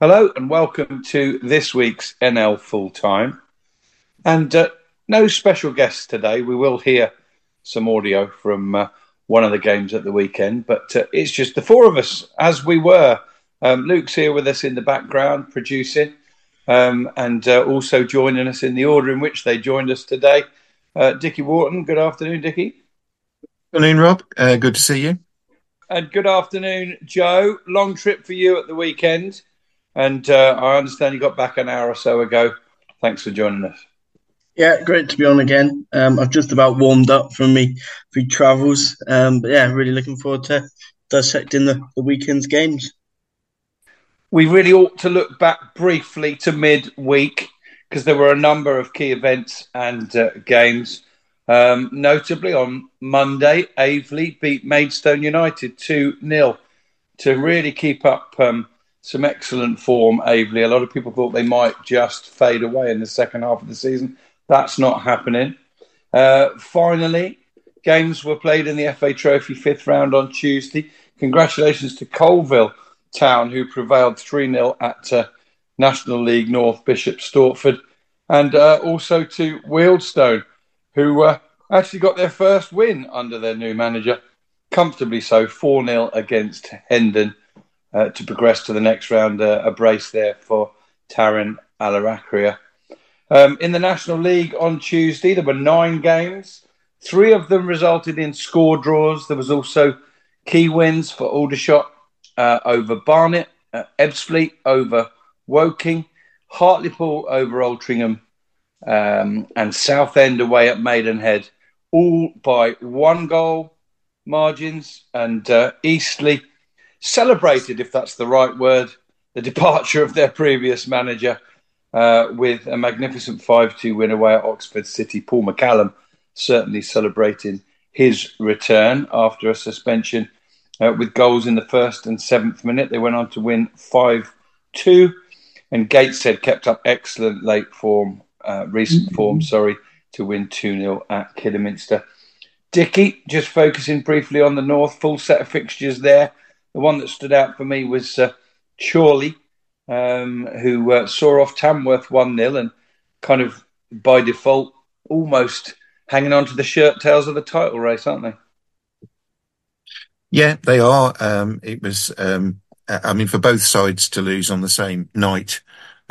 Hello and welcome to this week's NL Full Time. And uh, no special guests today. We will hear some audio from uh, one of the games at the weekend, but uh, it's just the four of us as we were. Um, Luke's here with us in the background producing um, and uh, also joining us in the order in which they joined us today. Uh, Dickie Wharton, good afternoon, Dickie. Good afternoon, Rob. Uh, good to see you. And good afternoon, Joe. Long trip for you at the weekend. And uh, I understand you got back an hour or so ago. Thanks for joining us. Yeah, great to be on again. Um, I've just about warmed up from me free travels. Um, but yeah, really looking forward to dissecting the, the weekend's games. We really ought to look back briefly to midweek because there were a number of key events and uh, games. Um, notably on Monday, Aveley beat Maidstone United 2 0 to really keep up um, some excellent form, Aveley. A lot of people thought they might just fade away in the second half of the season. That's not happening. Uh, finally, games were played in the FA Trophy fifth round on Tuesday. Congratulations to Coalville Town, who prevailed 3 0 at uh, National League North Bishop Stortford, and uh, also to Wealdstone, who uh, actually got their first win under their new manager, comfortably so, 4 0 against Hendon uh, to progress to the next round. Uh, a brace there for Tarryn Allarakhia. Um, in the National League on Tuesday, there were nine games. Three of them resulted in score draws. There was also key wins for Aldershot uh, over Barnet, uh, Ebbsfleet over Woking, Hartlepool over Altrincham, um, and Southend away at Maidenhead, all by one goal margins. And uh, Eastleigh celebrated, if that's the right word, the departure of their previous manager uh, with a magnificent 5 2 win away at Oxford City. Paul McCallum certainly celebrating his return after a suspension uh, with goals in the first and seventh minute. They went on to win 5 2. And Gateshead kept up excellent late form, uh, recent mm-hmm. form, sorry, to win 2 0 at Kidderminster. Dickie, just focusing briefly on the North, full set of fixtures there. The one that stood out for me was uh, Chorley, um, who uh, saw off Tamworth 1 0 and kind of by default almost hanging on to the shirt tails of the title race, aren't they? Yeah, they are. Um, it was, um, I mean, for both sides to lose on the same night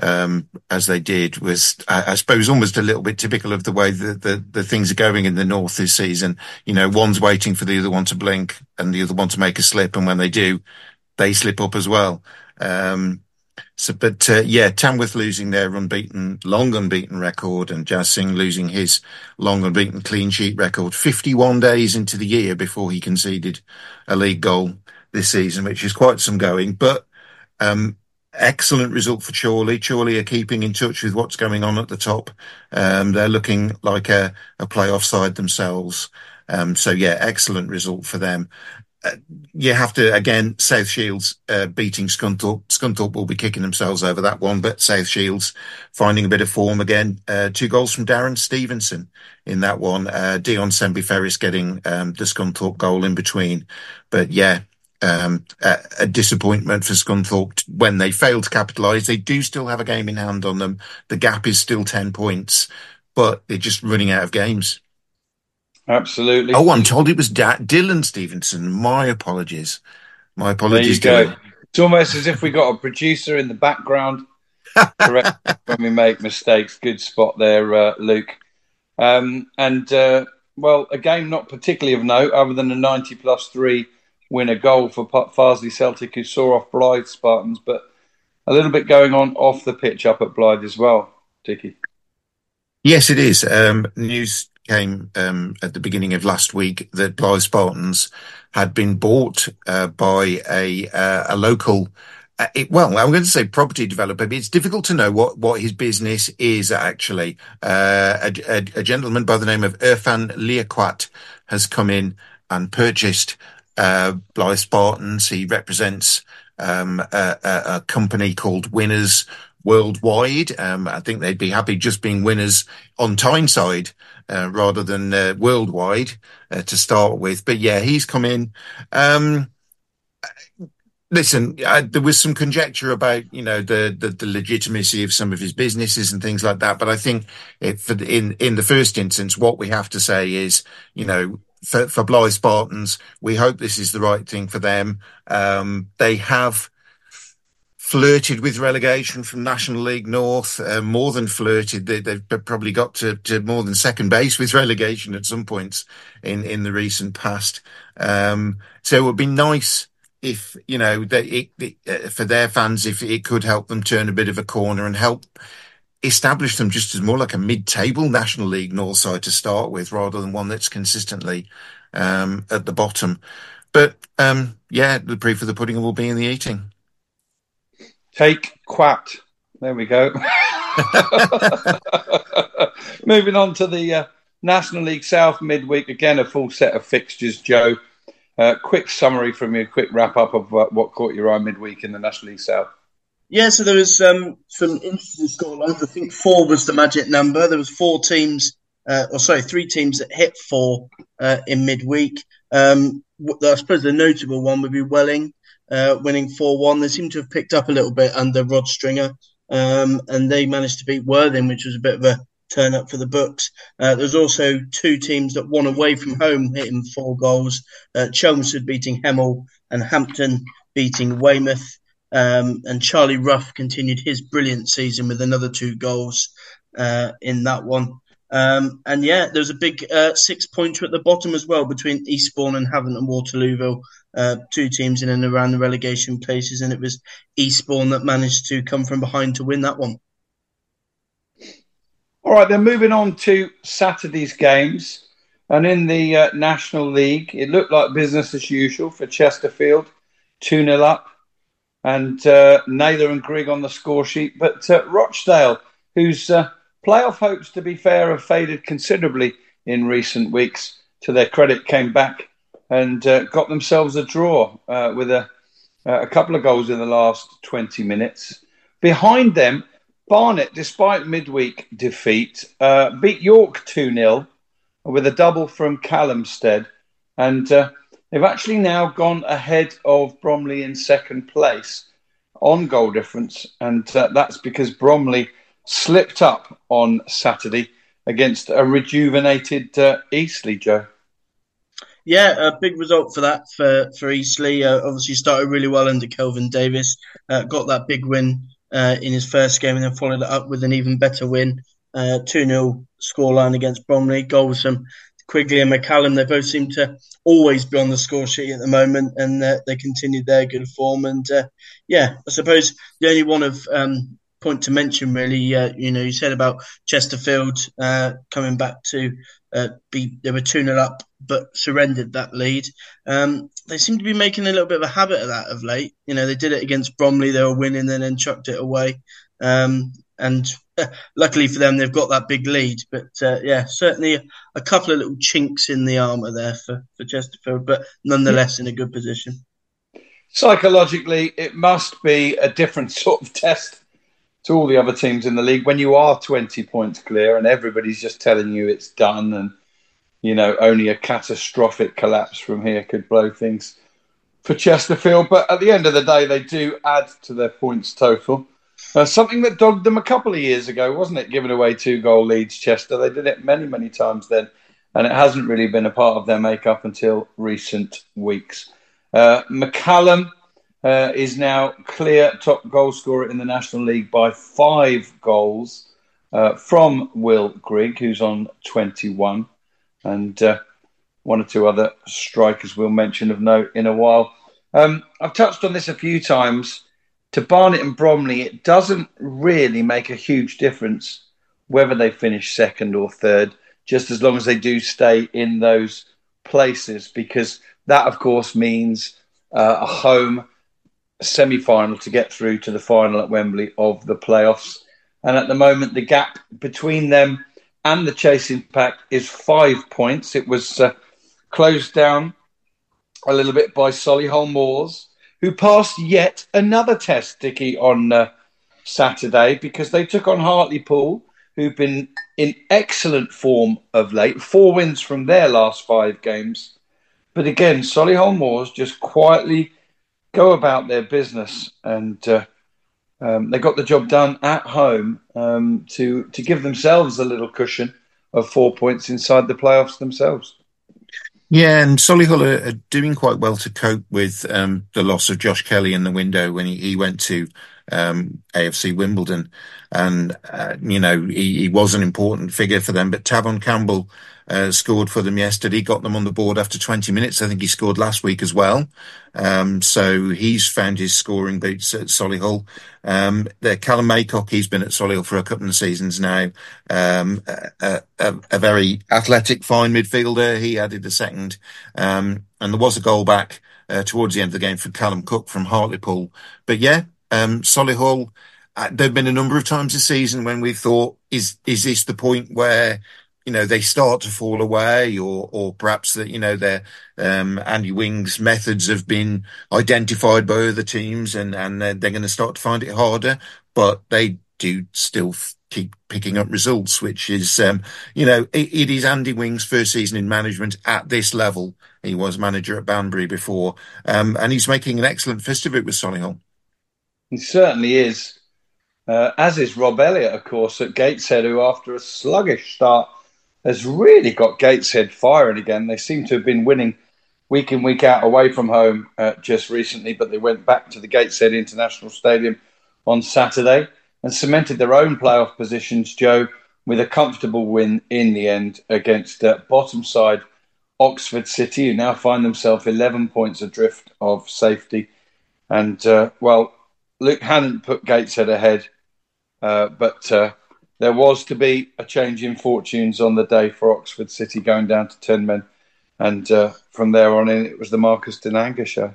um, as they did was, I, I, suppose, almost a little bit typical of the way that the, the things are going in the north this season. You know, one's waiting for the other one to blink and the other one to make a slip, and when they do, they slip up as well. Um, so, but uh, yeah, Tamworth losing their unbeaten, long unbeaten record, and Jas Singh losing his long unbeaten clean sheet record. Fifty-one days into the year before he conceded a league goal this season, which is quite some going. But um, excellent result for Chorley. Chorley are keeping in touch with what's going on at the top. Um, they're looking like a, a playoff side themselves. Um, so yeah, excellent result for them you have to again South Shields uh, beating Scunthorpe. Scunthorpe will be kicking themselves over that one, but South Shields finding a bit of form again. Uh, two goals from Darren Stevenson in that one. Uh, Dion Sembie-Ferris getting um, the Scunthorpe goal in between, but yeah. Um, a, a, disappointment for Scunthorpe when they failed to capitalise. They do still have a game in hand on them. The gap is still 10 points, but they're just running out of games. Absolutely. Oh, I'm told it was da- Dylan Stevenson. My apologies. My apologies. There you go. It's almost as if we got a producer in the background. Correct when we make mistakes. Good spot there, uh, Luke. Um, and uh, well, a game not particularly of note, other than a 90 plus three winner goal for Farsley Celtic, who saw off Blyth Spartans, but a little bit going on off the pitch up at Blyth as well, Dickie. Yes, it is. Um, news came um, at the beginning of last week that Blyth Spartans had been bought uh, by a uh, a local. Uh, it, well, I'm going to say property developer, but it's difficult to know what, what his business is actually. Uh, a, a, a, gentleman by the name of Irfan Liaquat has come in and purchased uh, Blyth Spartans. He represents um, a, a, company called Winners Worldwide. Um, I think they'd be happy just being winners on Tyneside uh, rather than uh, worldwide uh, to start with. But yeah, he's come in. Um, Listen, uh, there was some conjecture about you know the, the, the legitimacy of some of his businesses and things like that, but I think in in the first instance, what we have to say is you know for, for Blyth Spartans, we hope this is the right thing for them. Um, they have flirted with relegation from National League North, uh, more than flirted. They, have probably got to, to, more than second base with relegation at some points in, in the recent past. Um, so it would be nice if you know that it, it, uh, for their fans if it could help them turn a bit of a corner and help establish them just as more like a mid-table National League North side to start with, rather than one that's consistently um, at the bottom. But um, yeah, the proof of the pudding will be in the eating. Take quat. There we go. Moving on to the uh, National League South midweek. Again, a full set of fixtures, Joe. Uh, quick summary from you, quick wrap up of uh, what caught your eye midweek in the National League South. Yeah, so there was um, some interesting scorelines. I think four was the magic number. There was four teams, uh, or sorry, three teams that hit four uh, in midweek. Um, I suppose the notable one would be Welling uh, winning four one. They seem to have picked up a little bit under Rod Stringer, um, and they managed to beat Worthing, which was a bit of a turn up for the books. Uh, there's also two teams that won away from home, hitting four goals. Uh, Chelmsford beating Hemel and Hampton beating Weymouth. Um, and Charlie Ruff continued his brilliant season with another two goals uh, in that one. Um, and yeah, there was a big uh, six pointer at the bottom as well between Eastbourne and Havant and Waterlooville, uh, two teams in and around the relegation places. And it was Eastbourne that managed to come from behind to win that one. All right, then moving on to Saturday's games. And in the uh, National League, it looked like business as usual for Chesterfield, 2 0 up, and uh, Naylor and Grigg on the score sheet. But uh, Rochdale, whose uh, playoff hopes, to be fair, have faded considerably in recent weeks, to their credit, came back and uh, got themselves a draw uh, with a, a couple of goals in the last 20 minutes. Behind them, Barnet, despite midweek defeat, uh, beat York 2 0 with a double from Callum Stead. And uh, they've actually now gone ahead of Bromley in second place on goal difference. And uh, that's because Bromley slipped up on Saturday against a rejuvenated uh, Eastleigh, Joe. Yeah, a big result for that for, for Eastleigh. Uh, obviously, started really well under Kelvin Davis. Uh, got that big win uh, in his first game and then followed it up with an even better win. Uh, 2 0 scoreline against Bromley. Goals from Quigley and McCallum. They both seem to always be on the score sheet at the moment and uh, they continued their good form. And uh, yeah, I suppose the only one of um, point to mention, really, uh, you know, you said about Chesterfield uh, coming back to be, they were 2 0 up but surrendered that lead. Um, they seem to be making a little bit of a habit of that of late. You know, they did it against Bromley, they were winning and then chucked it away. Um, and luckily for them, they've got that big lead. But uh, yeah, certainly a, a, couple of little chinks in the armour there for, for Chesterfield, but nonetheless in a good position. Psychologically, it must be a different sort of test to all the other teams in the league when you are 20 points clear and everybody's just telling you it's done and you know, only a catastrophic collapse from here could blow things for Chesterfield. But at the end of the day, they do add to their points total. Uh, something that dogged them a couple of years ago, wasn't it? Giving away two goal leads, Chester. They did it many, many times then, and it hasn't really been a part of their makeup until recent weeks. Uh, McCallum uh, is now clear top goal scorer in the National League by five goals uh, from Will Grigg, who's on 21 and uh, one or two other strikers we'll mention of note in a while. Um, I've touched on this a few times. To Barnet and Bromley, it doesn't really make a huge difference whether they finish second or third, just as long as they do stay in those places, because that, of course, means uh, a home semi final to get through to the final at Wembley of the playoffs. And at the moment, the gap between them and the chasing pack is five points. It was uh, closed down a little bit by Solihull Moors, who passed yet another test, Dickie, on uh, Saturday because they took on Hartlepool, who've been in excellent form of late. Four wins from their last five games. But again, Solihull Moors just quietly go about their business, and uh, um, they got the job done at home um, to to give themselves a little cushion of four points inside the playoffs themselves. Yeah, and Solihull are, are doing quite well to cope with um, the loss of Josh Kelly in the window when he, he went to um, AFC Wimbledon, and uh, you know he, he, was an important figure for them. But Tahvon Campbell uh, scored for them yesterday, got them on the board after 20 minutes. I think he scored last week as well. Um, so he's found his scoring boots at Solihull. Um, Callum Maycock, he's been at Solihull for a couple of seasons now. Um, a, a, a, very athletic, fine midfielder. He added a second, um, and there was a goal back. Uh, towards the end of the game for Callum Cook from Hartlepool. But yeah, um, Solihull, uh, there have been a number of times this season when we thought, is is this the point where you know they start to fall away, or or perhaps that you know their um, Andy Whing's methods have been identified by other teams, and and they're, they're going to start to find it harder, but they do still keep picking up results, which is, um, you know, it, it is Andy Whing's first season in management at this level. He was manager at Banbury before, um, and he's making an excellent fist of it with Solihull. He certainly is. Uh, as is Rob Elliott, of course, at Gateshead, who after a sluggish start has really got Gateshead firing again. They seem to have been winning week in, week out away from home uh, just recently, but they went back to the Gateshead International Stadium on Saturday and cemented their own playoff positions, Joe, with a comfortable win in the end against uh, bottom side Oxford City, who now find themselves 11 points adrift of safety. And, uh, well, Luke Hannant put Gateshead ahead, uh, but uh, there was to be a change in fortunes on the day for Oxford City going down to 10 men. And uh, from there on in, it was the Marcus Dinanga show.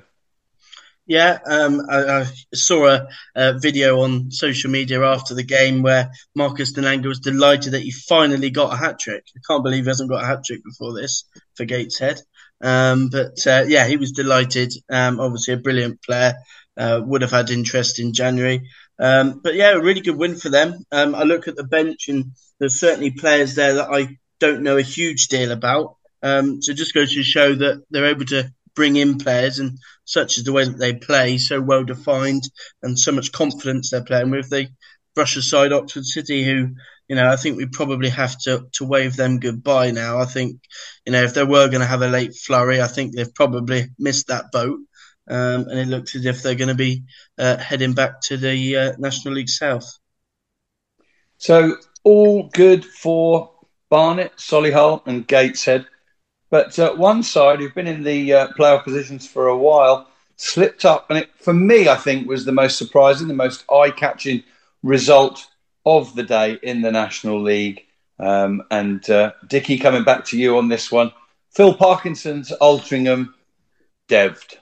Yeah, um, I, I, saw a, a, video on social media after the game where Marcus Dinanga was delighted that he finally got a hat trick. I can't believe he hasn't got a hat trick before this for Gateshead. Um, but uh, yeah, he was delighted. Um, obviously, a brilliant player uh, would have had interest in January. Um, but yeah, a really good win for them. Um, I look at the bench and there's certainly players there that I don't know a huge deal about. Um, so just goes to show that they're able to bring in players and such is the way that they play, so well defined and so much confidence they're playing with. They brush aside Oxford City, who, you know, I think we probably have to, to wave them goodbye now. I think, you know, if they were going to have a late flurry, I think they've probably missed that boat. Um, and it looks as if they're going to be uh, heading back to the uh, National League South. So all good for Barnet, Solihull, and Gateshead. But uh, one side who've been in the uh, playoff positions for a while slipped up, and it, for me, I think was the most surprising, the most eye-catching result of the day in the National League. Um, and uh, Dickie, coming back to you on this one, Phil Parkinson's Altrincham deved.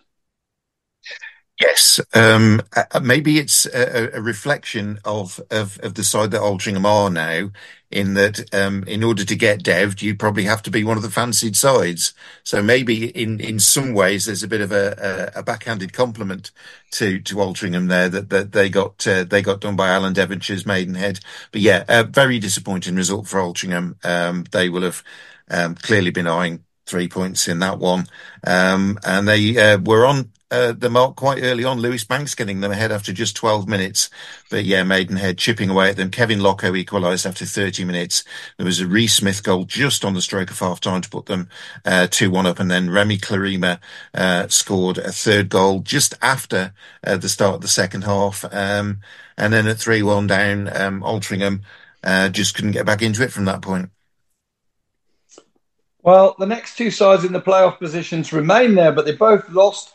Yes, um, maybe it's a, a reflection of, of, of the side that Altrincham are now. In that, um, in order to get deved, you probably have to be one of the fancied sides. So maybe in, in some ways, there's a bit of a, a, a backhanded compliment to to Altrincham there that, that they got uh, they got done by Alan Devonshire's Maidenhead. But yeah, a very disappointing result for Altrincham. Um, they will have um, clearly been eyeing three points in that one. Um, and they uh, were on uh, the mark quite early on. Lewis Banks getting them ahead after just 12 minutes. But yeah, Maidenhead chipping away at them. Kevin Lokko equalised after 30 minutes. There was a Reese Smith goal just on the stroke of half time to put them uh, 2 1 up. And then Remy Clerima uh, scored a third goal just after uh, the start of the second half. Um, and then at 3 1 down, um, Altrincham uh, just couldn't get back into it from that point. Well, the next two sides in the playoff positions remain there, but they both lost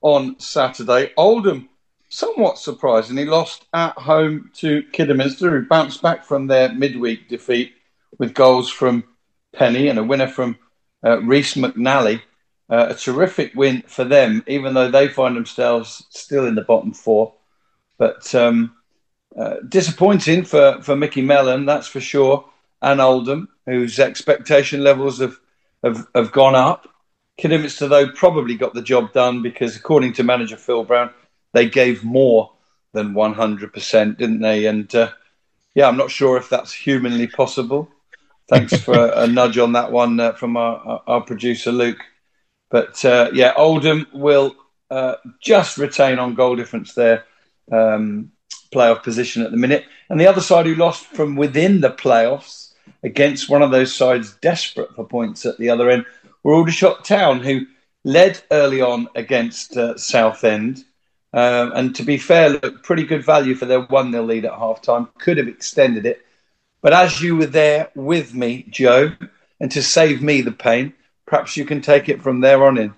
on Saturday. Oldham, somewhat surprisingly, lost at home to Kidderminster, who bounced back from their midweek defeat with goals from Penny and a winner from uh, Reese McNally. Uh, a terrific win for them, even though they find themselves still in the bottom four. But um, uh, disappointing for, for Micky Mellon, that's for sure, and Oldham, whose expectation levels have, have, have gone up. Kidderminster, though, probably got the job done because, according to manager Phil Brown, they gave more than 100%, didn't they? And uh, yeah, I'm not sure if that's humanly possible. Thanks for a, a nudge on that one uh, from our, our, producer, Luke. But uh, yeah, Oldham will uh, just retain on goal difference their um, playoff position at the minute. And the other side who lost from within the playoffs against one of those sides desperate for points at the other end were Aldershot Town, who led early on against uh, Southend. Um, and to be fair, looked pretty good value for their 1 0 lead at half time. Could have extended it. But as you were there with me, Joe, and to save me the pain, perhaps you can take it from there on in.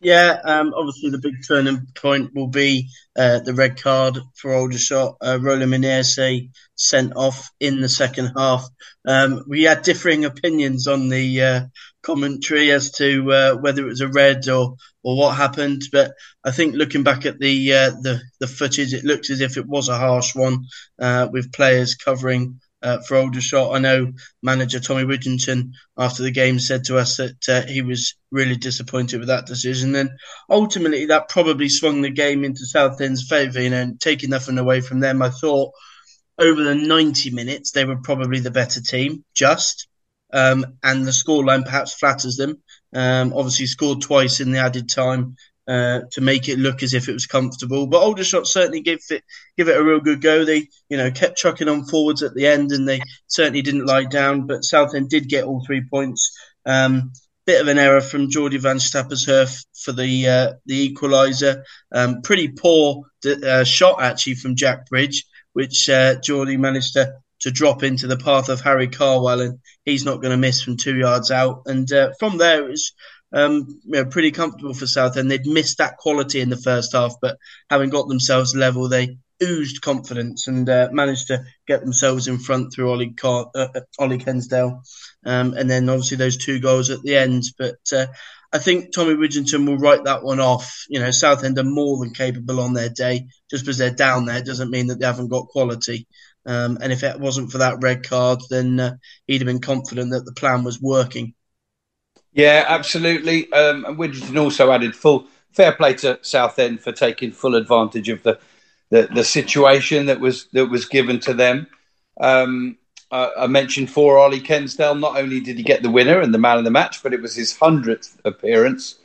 Yeah, um, obviously the big turning point will be uh, the red card for Aldershot. Uh, Roland Menese sent off in the second half. Um, we had differing opinions on the uh, commentary as to uh, whether it was a red or or what happened, but I think looking back at the uh, the the footage, it looks as if it was a harsh one uh, with players covering uh, for Aldershot. I know manager Tommy Widdrington after the game said to us that uh, he was really disappointed with that decision, and ultimately that probably swung the game into Southend's favour. You know, taking nothing away from them, I thought over the 90 minutes they were probably the better team, just, um, and the scoreline perhaps flatters them. Um, obviously scored twice in the added time uh, to make it look as if it was comfortable. But Aldershot certainly give it give it a real good go. They you know kept chucking on forwards at the end, and they certainly didn't lie down. But Southend did get all three points. Um, bit of an error from Jordi van Stappershoef for the uh, the equaliser. Um, pretty poor uh, shot actually from Jack Bridge, which uh, Jordi managed to to drop into the path of Harry Cardwell, and he's not going to miss from two yards out. And uh, from there, it was um, you know, pretty comfortable for Southend. They'd missed that quality in the first half, but having got themselves level, they oozed confidence and uh, managed to get themselves in front through Ollie, Car- uh, uh, Ollie Kensdale. Um, and then obviously those two goals at the end. But uh, I think Tommy Widdrington will write that one off. You know, Southend are more than capable on their day. Just because they're down there doesn't mean that they haven't got quality. Um, and if it wasn't for that red card, then uh, he'd have been confident that the plan was working. Yeah, absolutely. Um, and Widdrington also added full fair play to Southend for taking full advantage of the, the, the situation that was that was given to them. Um, uh, I mentioned for Ollie Kensdale, not only did he get the winner and the man of the match, but it was his hundredth appearance.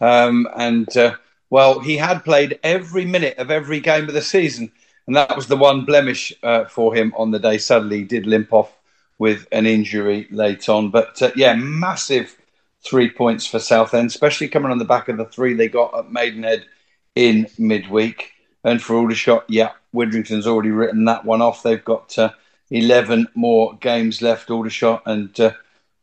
Um, and uh, well, he had played every minute of every game of the season, and that was the one blemish uh, for him on the day. Suddenly, he did limp off with an injury late on. But uh, yeah, massive three points for Southend, especially coming on the back of the three they got at Maidenhead in midweek. And for Aldershot, yeah, Widdrington's already written that one off. They've got uh, 11 more games left, Aldershot, and uh,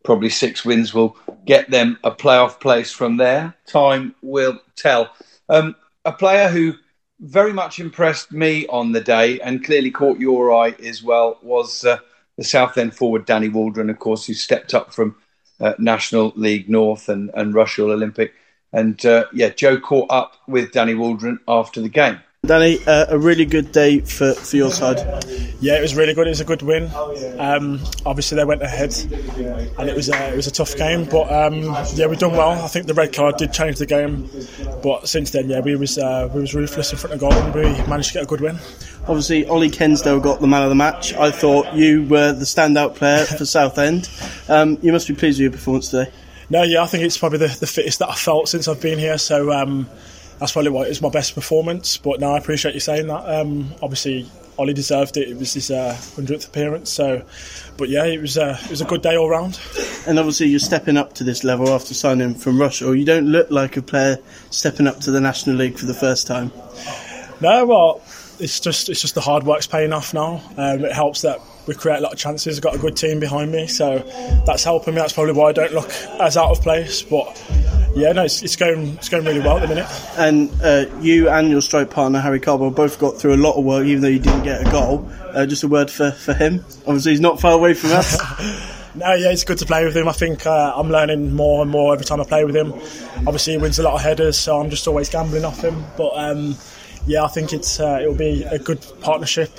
probably six wins will get them a playoff place from there. Time will tell. Um, a player who very much impressed me on the day and clearly caught your eye as well was uh, the Southend forward Danny Waldron, of course, who stepped up from uh, National League North and, and Rushall Olympic. And uh, yeah, Joe caught up with Danny Waldron after the game. Danny, uh, a really good day for, for your side. Yeah, it was really good. It was a good win. Um, obviously, they went ahead, and it was a, it was a tough game. But um, yeah, we done well. I think the red card did change the game, but since then, yeah, we was uh, we was ruthless in front of goal, and we managed to get a good win. Obviously, Ollie Kensdale got the man of the match. I thought you were the standout player for Southend. Um, you must be pleased with your performance today. No, yeah, I think it's probably the, the fittest that I've felt since I've been here. So um, that's probably what is my best performance. But no, I appreciate you saying that. Um, obviously, Ollie deserved it. It was his hundredth uh, appearance. So, but yeah, it was uh, it was a good day all round. And obviously, you're stepping up to this level after signing from Rushall. You don't look like a player stepping up to the National League for the first time. No, well, it's just it's just the hard work's paying off now. Um, it helps that we create a lot of chances. I've got a good team behind me, so that's helping me. That's probably why I don't look as out of place. But yeah, no, it's, it's going it's going really well at the minute. And uh, you and your stroke partner Harry Cardwell both got through a lot of work, even though you didn't get a goal. Uh, just a word for, for him. Obviously, he's not far away from us. no, yeah, it's good to play with him. I think uh, I'm learning more and more every time I play with him. Obviously, he wins a lot of headers, so I'm just always gambling off him. But um, yeah, I think it's uh, it'll be a good partnership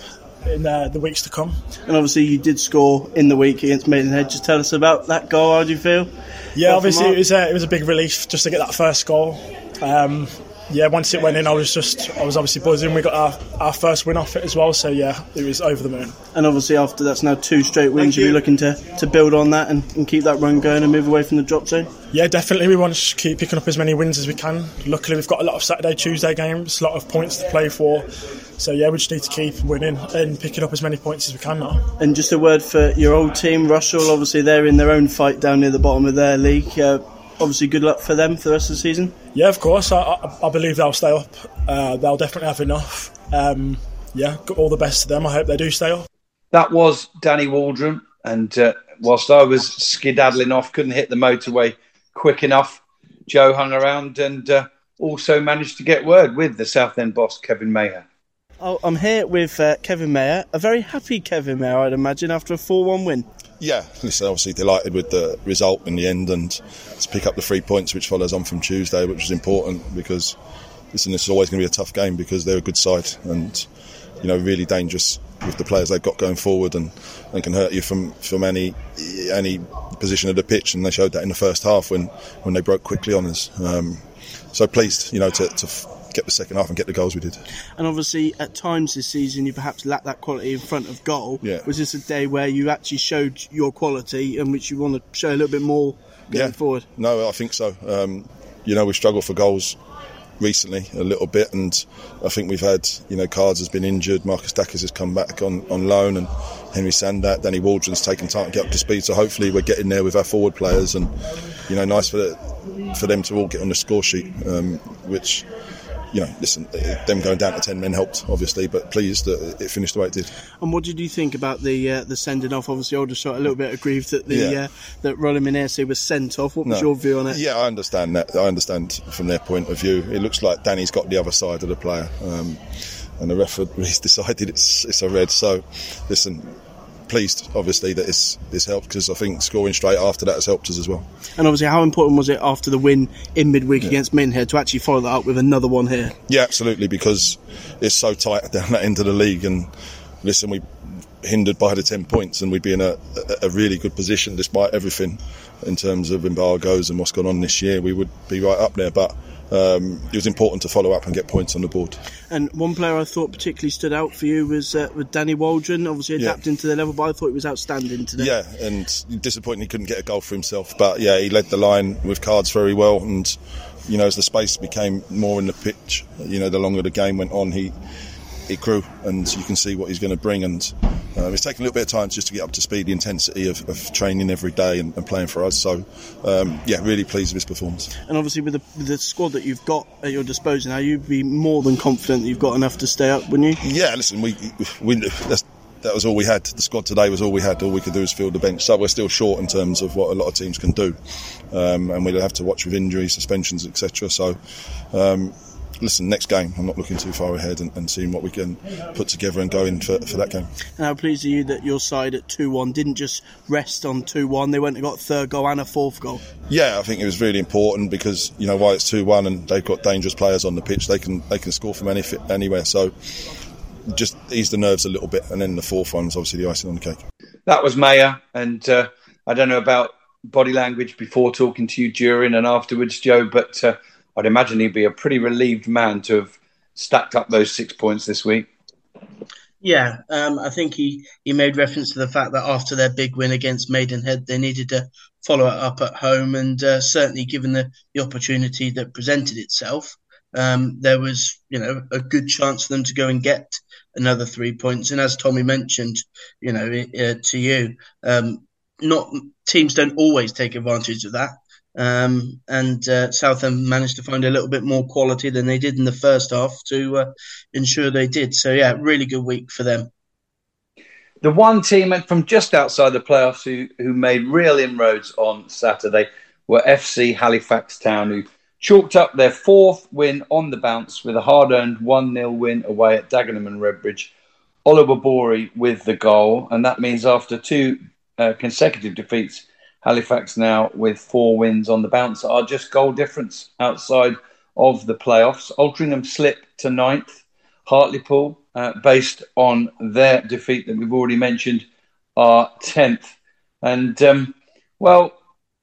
in uh, the weeks to come. And obviously, you did score in the week against Maidenhead. Just tell us about that goal. How do you feel? Yeah, obviously, it was, a, it was a big relief just to get that first goal. Um, yeah, once it went in, I was just, I was obviously buzzing. We got our, our first win off it as well, so yeah, it was over the moon. And obviously, after that's now two straight wins, you'll be looking to, to build on that and, and keep that run going and move away from the drop zone. Yeah, definitely. We want to keep picking up as many wins as we can. Luckily, we've got a lot of Saturday, Tuesday games, a lot of points to play for. So yeah, we just need to keep winning and picking up as many points as we can now. And just a word for your old team, Rushall. Obviously, they're in their own fight down near the bottom of their league. Uh, obviously, good luck for them for the rest of the season. Yeah, of course. I, I, I believe they'll stay up. Uh, they'll definitely have enough. Um, yeah, all the best to them. I hope they do stay up. That was Danny Waldron, and uh, whilst I was skedaddling off, couldn't hit the motorway quick enough. Joe hung around and uh, also managed to get word with the Southend boss, Kevin Maher. Oh, I'm here with uh, Kevin Maher, a very happy Kevin Maher, I'd imagine, after a 4 1 win. Yeah, listen, obviously delighted with the result in the end and to pick up the three points which follows on from Tuesday, which is important because listen, this is always going to be a tough game because they're a good side and you know really dangerous with the players they've got going forward and, and can hurt you from, from any any position of the pitch and they showed that in the first half when, when they broke quickly on us. Um, so pleased, you know, to, to get the second half and get the goals we did. And obviously, at times this season, you perhaps lacked that quality in front of goal. Yeah. Was this a day where you actually showed your quality and which you want to show a little bit more going yeah. forward? No, I think so. Um, you know, we struggled for goals recently a little bit, and I think we've had, you know, Cards has been injured, Marcus Dackers has come back on, on loan, and Henry Sandat, Danny Waldron's taken time to get up to speed. So hopefully we're getting there with our forward players, and you know, nice for the, for them to all get on the score sheet, um, which you know, listen, them going down to ten men helped, obviously, but pleased that it finished the way it did. And what did you think about the uh, the sending off? Obviously, Aldershot a little bit aggrieved that the Yeah. uh, that Roland Minese was sent off. What was No. your view on it? Yeah, I understand that. I understand from their point of view. It looks like Danny's got the other side of the player, um, and the referee's decided it's it's a red. So, listen, pleased obviously that it's it's helped because I think scoring straight after that has helped us as well. And obviously, how important was it after the win in midweek against Minhead to actually follow that up with another one here? Yeah, absolutely, because it's so tight down that end of the league. And listen, we hindered by the 10 points, and we'd be in a, a, a really good position despite everything in terms of embargoes and what's gone on this year. We would be right up there, but um, it was important to follow up and get points on the board. And one player I thought particularly stood out for you was uh, with Danny Waldron. Obviously, Yeah. adapting to the level, but I thought he was outstanding today. Yeah, and disappointing he couldn't get a goal for himself. But yeah, he led the line with cards very well, and you know as the space became more in the pitch, you know the longer the game went on, he he grew, and you can see what he's going to bring. And uh, it's taken a little bit of time just to get up to speed, the intensity of, of training every day and, and playing for us. So um, yeah, really pleased with his performance. And obviously, with the, with the squad that you've got at your disposal now, you'd be more than confident that you've got enough to stay up, wouldn't you? Yeah, listen, we we that's, that was all we had. The squad today was all we had. All we could do was field the bench. So we're still short in terms of what a lot of teams can do, um, and we'll have to watch with injuries, suspensions, etc. So. Um, Listen, next game, I'm not looking too far ahead and, and seeing what we can put together and go in for, for that game. And how pleased are you that your side at 2 1 didn't just rest on 2 1? They went and got a third goal and a fourth goal. Yeah, I think it was really important because you know why it's two one and they've got dangerous players on the pitch. They can they can score from any anywhere. So just ease the nerves a little bit, and then the fourth one was obviously the icing on the cake. That was Maher, and uh, I don't know about body language before talking to you during and afterwards, Joe, but uh, I'd imagine he'd be a pretty relieved man to have stacked up those six points this week. Yeah, um, I think he, he made reference to the fact that after their big win against Maidenhead, they needed to follow it up at home, and uh, certainly given the, the opportunity that presented itself, um, there was you know a good chance for them to go and get another three points. And as Tommy mentioned, you know uh, to you, um, not teams don't always take advantage of that. Um, and uh, Southend managed to find a little bit more quality than they did in the first half to uh, ensure they did. So yeah, really good week for them. The one team from just outside the playoffs who, who made real inroads on Saturday were FC Halifax Town, who chalked up their fourth win on the bounce with a hard earned 1 0 win away at Dagenham and Redbridge. Oliver Bory with the goal, and that means after two uh, consecutive defeats, Halifax now with four wins on the bounce are just goal difference outside of the playoffs. Altrincham slip to ninth. Hartlepool, uh, based on their defeat that we've already mentioned, are tenth. And um, well,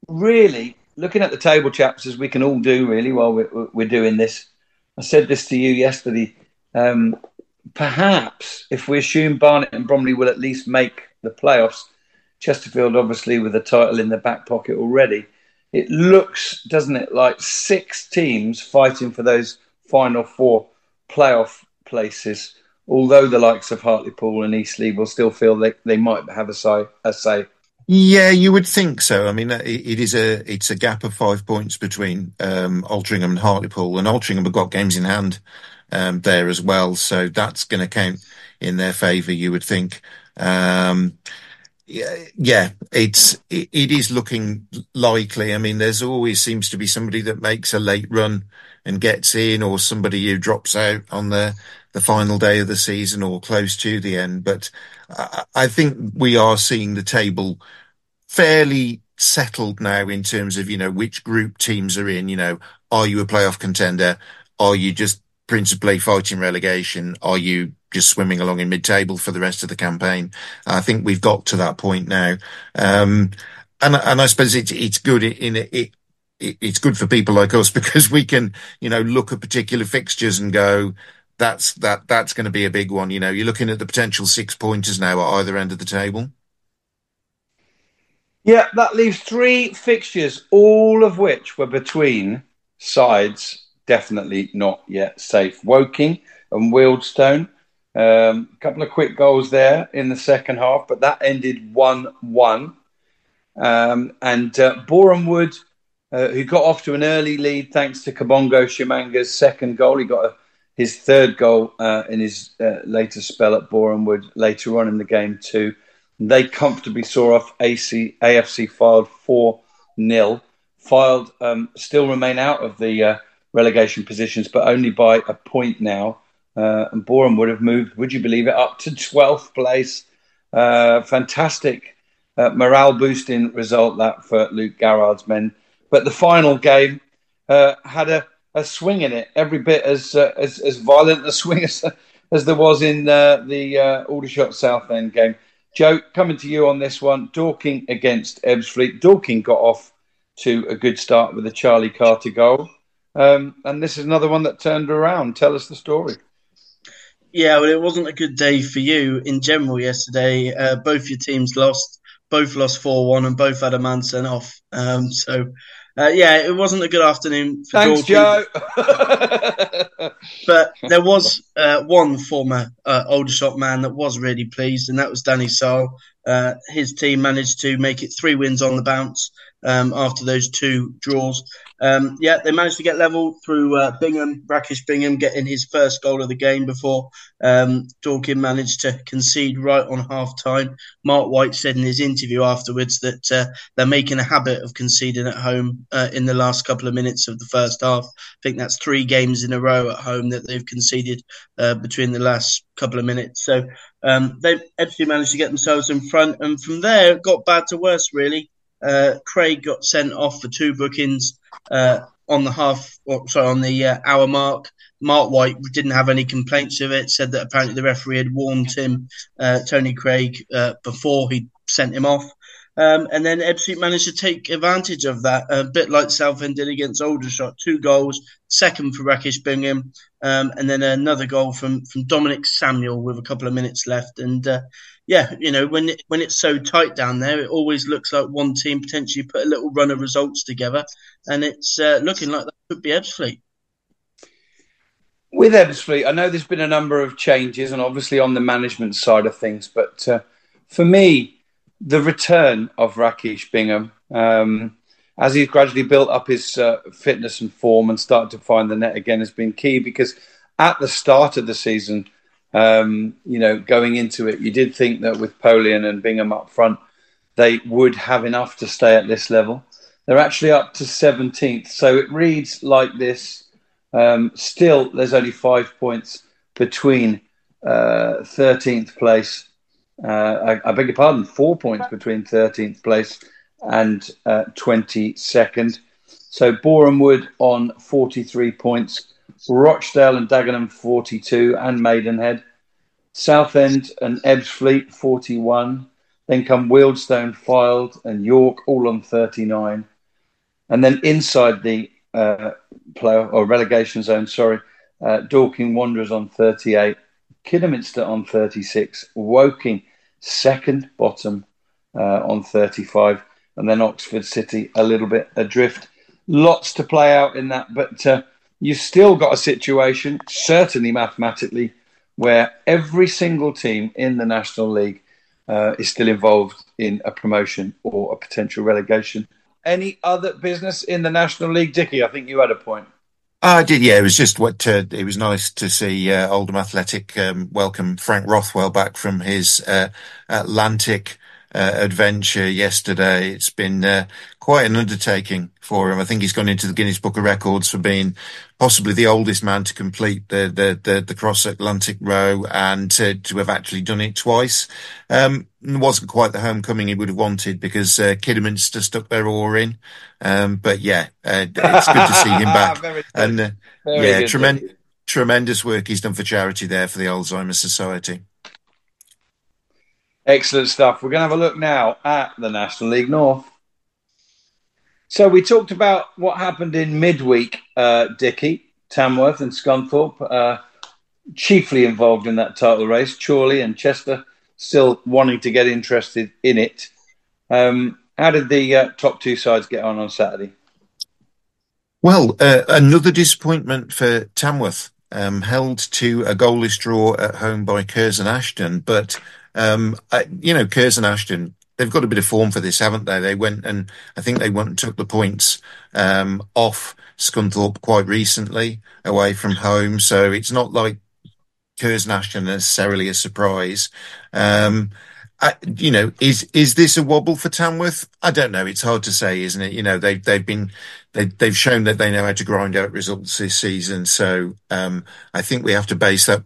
really, looking at the table, chaps, as we can all do really while we're, we're doing this, I said this to you yesterday. Um, perhaps if we assume Barnet and Bromley will at least make the playoffs, Chesterfield obviously with the title in the back pocket already, it looks, doesn't it, like six teams fighting for those final four playoff places. Although the likes of Hartlepool and Eastleigh will still feel they, they might have a say, a say. Yeah, you would think so. I mean, it, it is a it's a gap of five points between um, Altrincham and Hartlepool, and Altrincham have got games in hand um, there as well, so that's going to count in their favour. You would think. Um, yeah, it's it, it is looking likely. I mean, there's always seems to be somebody that makes a late run and gets in, or somebody who drops out on the the final day of the season or close to the end. But I, I think we are seeing the table fairly settled now in terms of you know which group teams are in. You know, are you a playoff contender? Are you just principally fighting relegation? Are you just swimming along in mid-table for the rest of the campaign. I think we've got to that point now, um, and and I suppose it's it's good in it, it, it's good for people like us because we can you know look at particular fixtures and go. That's that. That's going to be a big one. You know, you're looking at the potential six pointers now at either end of the table. Yeah, that leaves three fixtures, all of which were between sides definitely not yet safe. Woking and Wealdstone um, a couple of quick goals there in the second half, but that ended 1 1. Um, and uh, Boreham Wood, uh, who got off to an early lead thanks to Kabongo Tshimanga's second goal. He got a, his third goal uh, in his uh, later spell at Boreham Wood later on in the game, too. They comfortably saw off AC, AFC Fylde 4 0. Fylde um, still remain out of the uh, relegation positions, but only by a point now uh, and Boreham Wood have moved, would you believe it, up to 12th place. Uh, fantastic uh, morale boosting result that for Luke Garrard's men. But the final game uh, had a, a swing in it, every bit as uh, as, as violent a swing as, as there was in uh, the Aldershot Southend game. Joe, coming to you on this one, Dorking against Ebbsfleet. Dorking got off to a good start with a Charlie Carter goal. Um, and this is another one that turned around. Tell us the story. Yeah, well, it wasn't a good day for you in general yesterday. Uh, both your teams lost, both lost 4 1, and both had a man sent off. Um, so, uh, yeah, it wasn't a good afternoon for Thanks, Joe. but there was uh, one former uh, Aldershot man that was really pleased, and that was Danny Searle. Uh, his team managed to make it three wins on the bounce um, after those two draws. Um, yeah, they managed to get level through uh, Bingham, Rakish Bingham getting his first goal of the game before um, Dorking managed to concede right on half time. Marc White said in his interview afterwards that uh, they're making a habit of conceding at home uh, in the last couple of minutes of the first half. I think that's three games in a row at home that they've conceded uh, between the last couple of minutes. So um, they actually managed to get themselves in front, and from there it got bad to worse, really. Uh, Craig got sent off for two bookings uh, on the half, or, sorry, on the uh, hour mark. Marc White didn't have any complaints of it. Said that apparently the referee had warned him, uh, Tony Craig, uh, before he sent him off. Um, and then Ebbsfleet managed to take advantage of that, a bit like Southend did against Aldershot. Two goals, second for Rakish Bingham, um, and then another goal from, from Dominic Samuel with a couple of minutes left. And uh, yeah, you know, when it, when it's so tight down there, it always looks like one team potentially put a little run of results together, and it's uh, looking like that could be Ebbsfleet. With Ebbsfleet, I know there's been a number of changes, and obviously on the management side of things, but uh, for me, the return of Rakish Bingham, um, as he's gradually built up his uh, fitness and form and started to find the net again, has been key because at the start of the season um, you know, going into it, you did think that with Poleon and Bingham up front, they would have enough to stay at this level. They're actually up to 17th. So it reads like this. Um, still, there's only five points between uh, 13th place. Uh, I, I, beg your pardon, four points between 13th place and uh, 22nd. So Boreham Wood on 43 points. Rochdale and Dagenham 42 and Maidenhead. Southend and Ebbsfleet 41. Then come Wealdstone, Fylde and York all on 39. And then inside the uh, play or relegation zone, sorry, uh, Dorking Wanderers on 38, Kidderminster on 36, Woking second bottom uh, on 35, and then Oxford City a little bit adrift. Lots to play out in that, but uh, you've still got a situation, certainly mathematically, where every single team in the National League uh, is still involved in a promotion or a potential relegation. Any other business in the National League, Dickie? I think you had a point. I did, yeah. It was just what it was nice to see uh, Oldham Athletic um, welcome Frank Rothwell back from his uh, Atlantic uh, adventure yesterday. It's been uh, quite an undertaking for him. I think he's gone into the Guinness Book of Records for being possibly the oldest man to complete the the the, the cross Atlantic row and to, to have actually done it twice. Um, it wasn't quite the homecoming he would have wanted because uh, Kidderminster stuck their oar in. Um, but yeah, uh, it's good to see him back. and uh, yeah, tremendous tremendous work he's done for charity there for the Alzheimer's Society. Excellent stuff. We're going to have a look now at the National League North. So we talked about what happened in midweek, uh, Dickie, Tamworth and Scunthorpe, uh, chiefly involved in that title race. Chorley and Chester still wanting to get interested in it. Um, how did the uh, top two sides get on on Saturday? Well, uh, another disappointment for Tamworth. Um, held to a goalless draw at home by Curzon Ashton, but um, I, you know, Curzon Ashton, they've got a bit of form for this, haven't they? They went and I think they went and took the points um, off Scunthorpe quite recently away from home. So it's not like Curzon Ashton necessarily a surprise. Um, I, you know, is is this a wobble for Tamworth? I don't know. It's hard to say, isn't it? You know, they've they've been they, they've shown that they know how to grind out results this season. So um, I think we have to base that,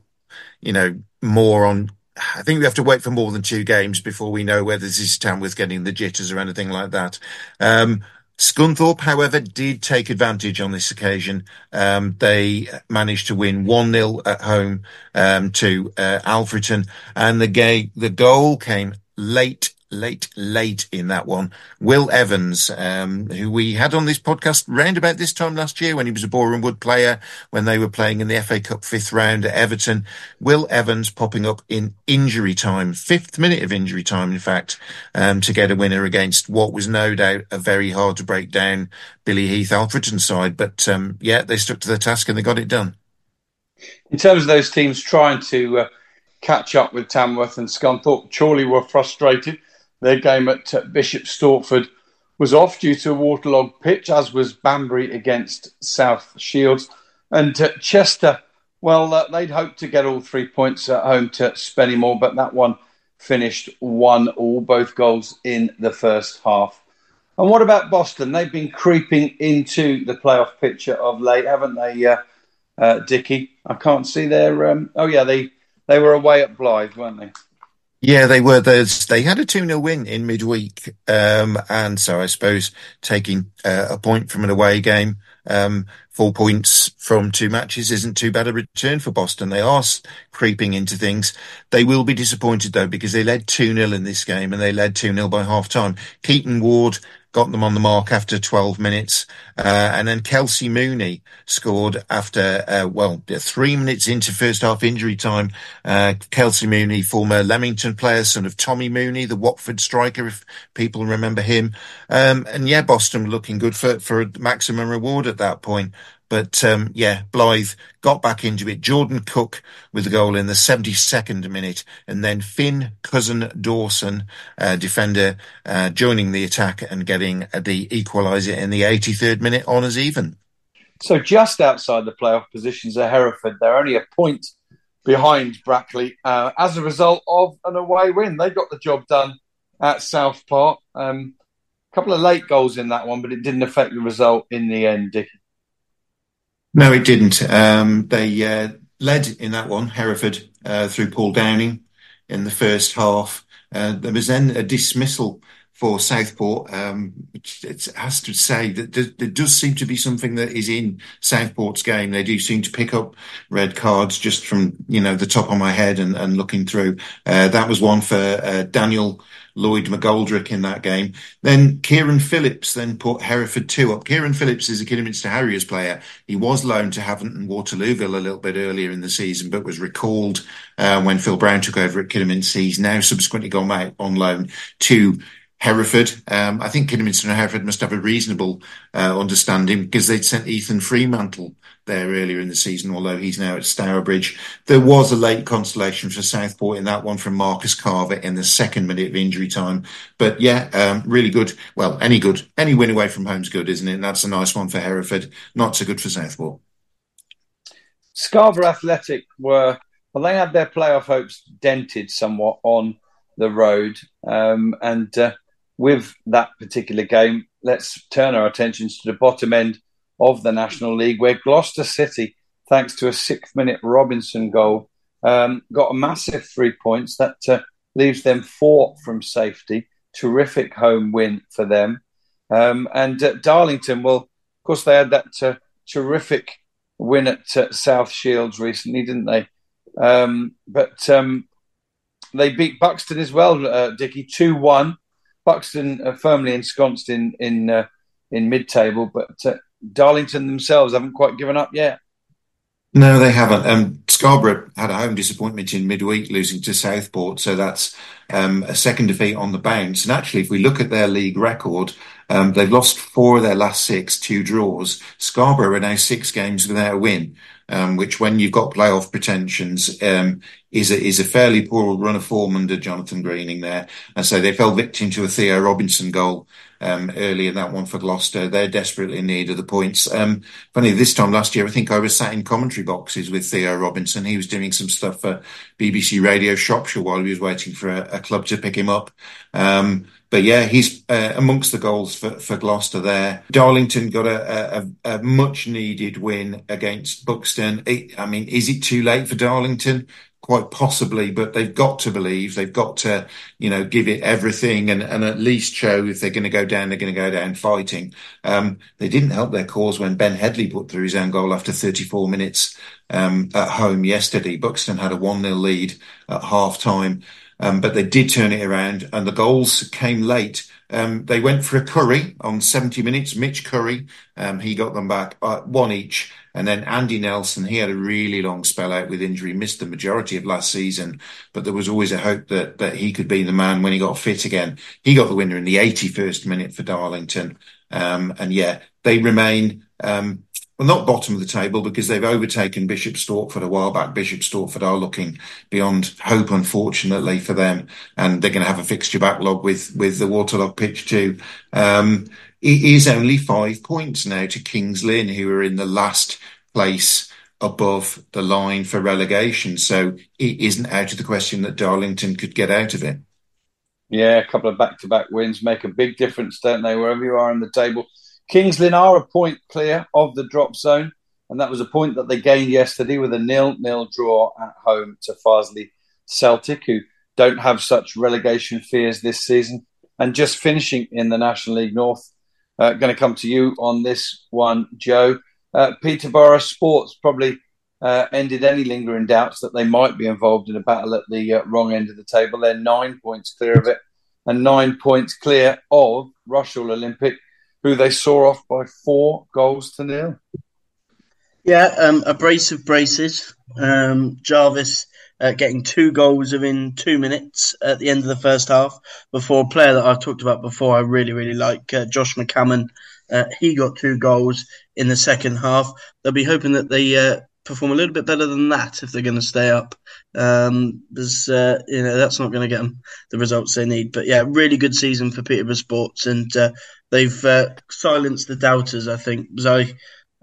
you know, more on I think we have to wait for more than two games before we know whether this is Tamworth getting the jitters or anything like that. Um, Scunthorpe, however, did take advantage on this occasion. Um, they managed to win 1-0 at home um, to uh, Alfreton, and the, ga- the goal came late late, late in that one. Will Evans, um, who we had on this podcast round about this time last year when he was a Boreham Wood player, when they were playing in the FA Cup fifth round at Everton. Will Evans popping up in injury time, fifth minute of injury time, in fact, um, to get a winner against what was no doubt a very hard to break down Billy Heath Alfreton side. But, um, yeah, they stuck to their task and they got it done. In terms of those teams trying to, uh, catch up with Tamworth and Scunthorpe. Chorley were frustrated their game at uh, Bishop Stortford was off due to a waterlogged pitch, as was Banbury against South Shields. And uh, Chester, well, uh, they'd hoped to get all three points at home to Spennymoor, but that one finished one all, both goals in the first half. And what about Boston? They've been creeping into the playoff picture of late, haven't they, uh, uh, Dickie? I can't see their. Um, oh, yeah, they, they were away at Blyth, weren't they? Yeah, they were. There's, they had a 2 0 win in midweek. Um, and so I suppose taking uh, a point from an away game, um, four points from two matches isn't too bad a return for Boston. They are creeping into things. They will be disappointed though, because they led 2 0 in this game and they led 2 0 by half time. Keaton Ward got them on the mark after 12 minutes. Uh, and then Kelsey Mooney scored after, uh, well, three minutes into first half injury time. Uh, Kelsey Mooney, former Leamington player, son of Tommy Mooney, the Watford striker, if people remember him. Um, and yeah, Boston looking good for, for a maximum reward at that point. But um, yeah, Blyth got back into it. Jordan Cook with the goal in the 72nd minute, and then Finn Cousin Dawson, uh, defender, uh, joining the attack and getting the equaliser in the 83rd minute on as even. So just outside the playoff positions are Hereford. They're only a point behind Brackley uh, as a result of an away win. They got the job done at South Park. Um, a couple of late goals in that one, but it didn't affect the result in the end, Dickie. No, it didn't. Um, they uh, led in that one, Hereford, uh, through Paul Downing in the first half. Uh, there was then a dismissal for Southport. Um, it has to say that there, does seem to be something that is in Southport's game. They do seem to pick up red cards just from you know the top of my head and, and looking through. Uh, that was one for uh, Daniel Lloyd McGoldrick in that game. Then Kieran Phillips then put Hereford 2 up. Kieran Phillips is a Kidderminster Harriers player. He was loaned to Havant and Waterlooville a little bit earlier in the season, but was recalled uh, when Phil Brown took over at Kidderminster. He's now subsequently gone out on loan to Hereford. Um, I think Kidderminster and Hereford must have a reasonable uh, understanding because they'd sent Ethan Freemantle there earlier in the season, although he's now at Stourbridge. There was a late consolation for Southport in that one from Marcus Carver in the second minute of injury time. But yeah, um, really good. Well, any good, any win away from home's good, isn't it? And that's a nice one for Hereford. Not so good for Southport. Scarborough Athletic were, well, they had their playoff hopes dented somewhat on the road. Um, and uh, with that particular game, let's turn our attentions to the bottom end of the National League, where Gloucester City, thanks to a sixth minute Robinson goal, um, got a massive three points. That uh, leaves them four from safety. Terrific home win for them. Um, and uh, Darlington, well, of course, they had that uh, terrific win at uh, South Shields recently, didn't they? Um, but um, they beat Buxton as well, uh, Dickie, 2 1. Buxton are firmly ensconced in in uh, in mid table, but uh, Darlington themselves haven't quite given up yet. No, they haven't. Um, Scarborough had a home disappointment in midweek, losing to Southport, so that's um, a second defeat on the bounce. And actually, if we look at their league record, um, they've lost four of their last six, two draws. Scarborough are now six games without a win um, which when you've got playoff pretensions, um, is a, is a fairly poor run of form under Jonathan Greening there. And so they fell victim to a Theo Robinson goal, um, early in that one for Gloucester. They're desperately in need of the points. Um, funny, this time last year, I think I was sat in commentary boxes with Theo Robinson. He was doing some stuff for BBC Radio Shropshire while he was waiting for a, a club to pick him up. Um, but yeah, he's uh, amongst the goals for, for Gloucester there. Darlington got a, a, a much needed win against Buxton. It, I mean, is it too late for Darlington? Quite possibly, but they've got to believe. They've got to, you know, give it everything and, and at least show if they're going to go down, they're going to go down fighting. Um, they didn't help their cause when Ben Headley put through his own goal after 34 minutes um, at home yesterday. Buxton had a 1 0 lead at half time. Um, but they did turn it around and the goals came late. Um, they went for a Curry on 70 minutes. Mitch Curry, um, he got them back uh, one each. And then Andy Nelson, he had a really long spell out with injury, missed the majority of last season, but there was always a hope that, that he could be the man when he got fit again. He got the winner in the 81st minute for Darlington. Um, and yeah, they remain, um, well, not bottom of the table because they've overtaken Bishop Stortford a while back. Bishop Stortford are looking beyond hope, unfortunately for them, and they're going to have a fixture backlog with with the waterlogged pitch too. Um, it is only five points now to Kings Lynn, who are in the last place above the line for relegation. So it isn't out of the question that Darlington could get out of it. Yeah, a couple of back to back wins make a big difference, don't they? Wherever you are in the table. Kings are a point clear of the drop zone, and that was a point that they gained yesterday with a nil-nil draw at home to Farsley Celtic, who don't have such relegation fears this season. And just finishing in the National League North, uh, going to come to you on this one, Joe. Uh, Peterborough Sports probably uh, ended any lingering doubts that they might be involved in a battle at the uh, wrong end of the table. They're nine points clear of it, and nine points clear of Rushall Olympic, who they saw off by four goals to nil. Yeah, um, a brace of braces. Um, Jarvis uh, getting two goals within two minutes at the end of the first half before a player that I've talked about before I really, really like, uh, Josh McCammon. Uh, he got two goals in the second half. They'll be hoping that they uh, perform a little bit better than that if they're going to stay up. Um, because, uh, you know, that's not going to get them the results they need. But yeah, really good season for Peterborough Sports. And uh, they've uh, silenced the doubters, I think, because I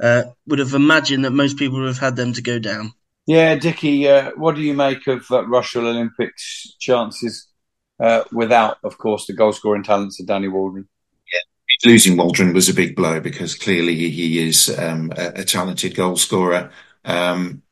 uh, would have imagined that most people would have had them to go down. Yeah, Dickie, uh, what do you make of uh, Rushall Olympics' chances uh, without, of course, the goal scoring talents of Danny Waldron? Yeah, losing Waldron was a big blow because clearly he is um, a, a, talented goal scorer. Um,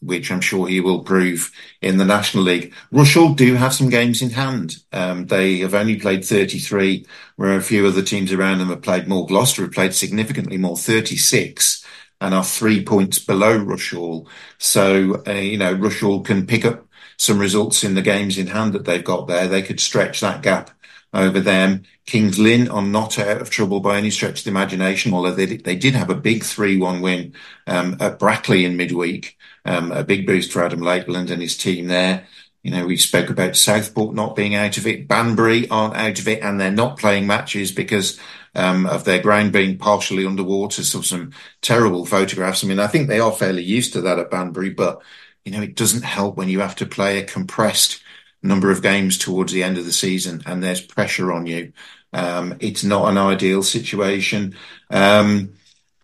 which I'm sure he will prove in the National League. Rushall do have some games in hand. Um, they have only played 33, where a few other teams around them have played more. Gloucester have played significantly more, 36, and are three points below Rushall. So, uh, you know, Rushall can pick up some results in the games in hand that they've got there. They could stretch that gap over them. Kings Lynn are not out of trouble by any stretch of the imagination, although they, they did have a big 3-1 win um, at Brackley in midweek, um, a big boost for Adam Lakeland and his team there. You know, we spoke about Southport not being out of it. Banbury aren't out of it, and they're not playing matches because um, of their ground being partially underwater. So some terrible photographs. I mean, I think they are fairly used to that at Banbury, but you know, it doesn't help when you have to play a compressed number of games towards the end of the season and there's pressure on you. Um, it's not an ideal situation. Um,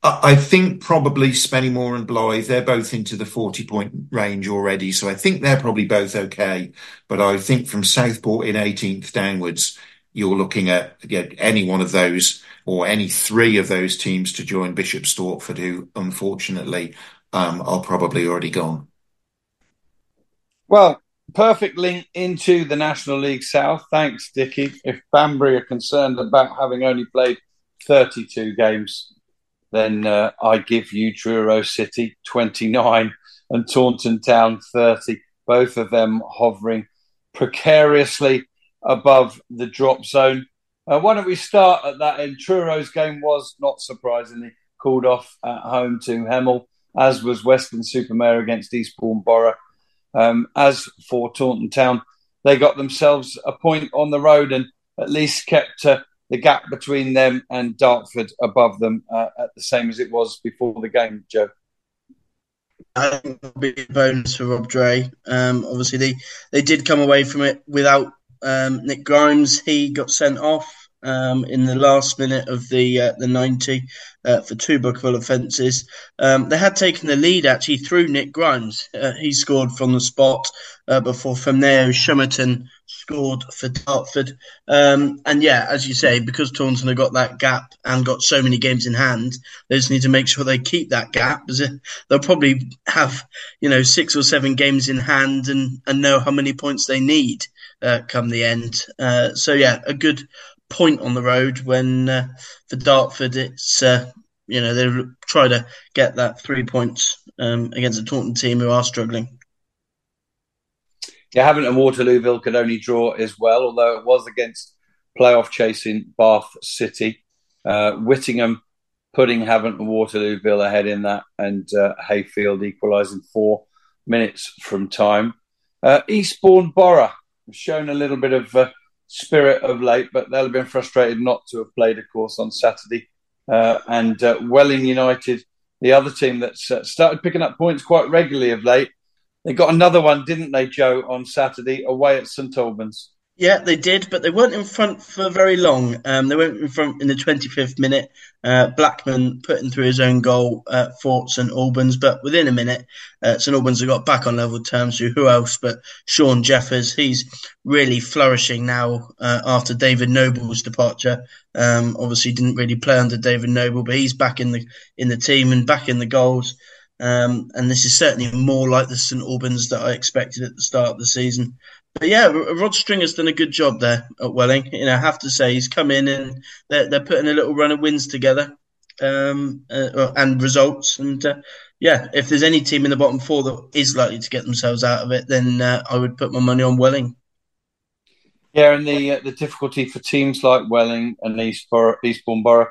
I think probably Spennymoor and Blyth, they're both into the 40 point range already. So I think they're probably both okay. But I think from Southport in 18th downwards, you're looking at any one of those or any three of those teams to join Bishop Stortford, who unfortunately um, are probably already gone. Well, perfect link into the National League South. Thanks, Dickie. If Banbury are concerned about having only played 32 games, then uh, I give you Truro City 29 and Taunton Town 30, both of them hovering precariously above the drop zone. Uh, why don't we start at that end? Truro's game was, not surprisingly, called off at home to Hemel, as was Weston-super-Mare against Eastbourne Borough. Um, as for Taunton Town, they got themselves a point on the road and at least kept uh, the gap between them and Dartford above them uh, at the same as it was before the game, Joe. I think it'll be a bonus for Rob Dray. Um, obviously, they, they did come away from it without um, Nick Grimes. He got sent off um, in the last minute of the uh, the 90 uh, for two bookable offences. Um, they had taken the lead actually through Nick Grimes. Uh, he scored from the spot uh, before from there Shummerton scored for Dartford. Um, and yeah, as you say, because Taunton have got that gap and got so many games in hand, they just need to make sure they keep that gap. They'll probably have you know six or seven games in hand and, and know how many points they need uh, come the end. Uh, so yeah, a good point on the road when uh, for Dartford it's uh, you know they try to get that three points um, against a Taunton team who are struggling. Yeah, Havant and Waterlooville could only draw as well, although it was against playoff chasing Bath City. Uh, Whittingham putting Havant and Waterlooville ahead in that, and uh, Hayfield equalising four minutes from time. Uh, Eastbourne Borough have shown a little bit of uh, spirit of late, but they'll have been frustrated not to have played, of course, on Saturday. Uh, and uh, Welling United, the other team that's uh, started picking up points quite regularly of late, they got another one, didn't they, Joe, on Saturday away at St Albans? Yeah, they did, but they weren't in front for very long. Um, they went in front in the 25th minute. Uh, Blackman putting through his own goal uh, for St Albans, but within a minute, uh, St Albans have got back on level terms with who else but Sean Jeffers. He's really flourishing now uh, after David Noble's departure. Um, obviously, didn't really play under David Noble, but he's back in the in the team and back in the goals. Um, and this is certainly more like the St Albans that I expected at the start of the season. But yeah, Rod Stringer's done a good job there at Welling. You know, I have to say he's come in and they're, they're putting a little run of wins together um, uh, and results. And uh, yeah, if there's any team in the bottom four that is likely to get themselves out of it, then uh, I would put my money on Welling. Yeah, and the uh, the difficulty for teams like Welling and East Borough, Eastbourne Borough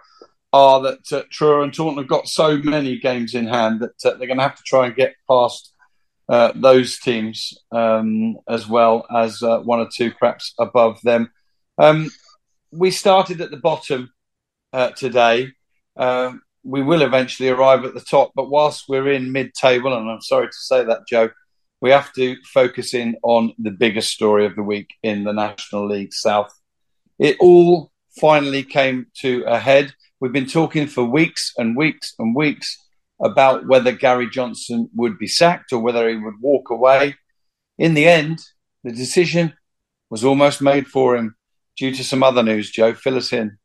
are that uh, Truro and Taunton have got so many games in hand that uh, they're going to have to try and get past uh, those teams um, as well as uh, one or two perhaps above them. Um, we started at the bottom uh, today. Um, we will eventually arrive at the top, but whilst we're in mid-table, and I'm sorry to say that, Joe, we have to focus in on the biggest story of the week in the National League South. It all finally came to a head. We've been talking for weeks and weeks and weeks about whether Gary Johnson would be sacked or whether he would walk away. In the end, the decision was almost made for him due to some other news. Joe, fill us in.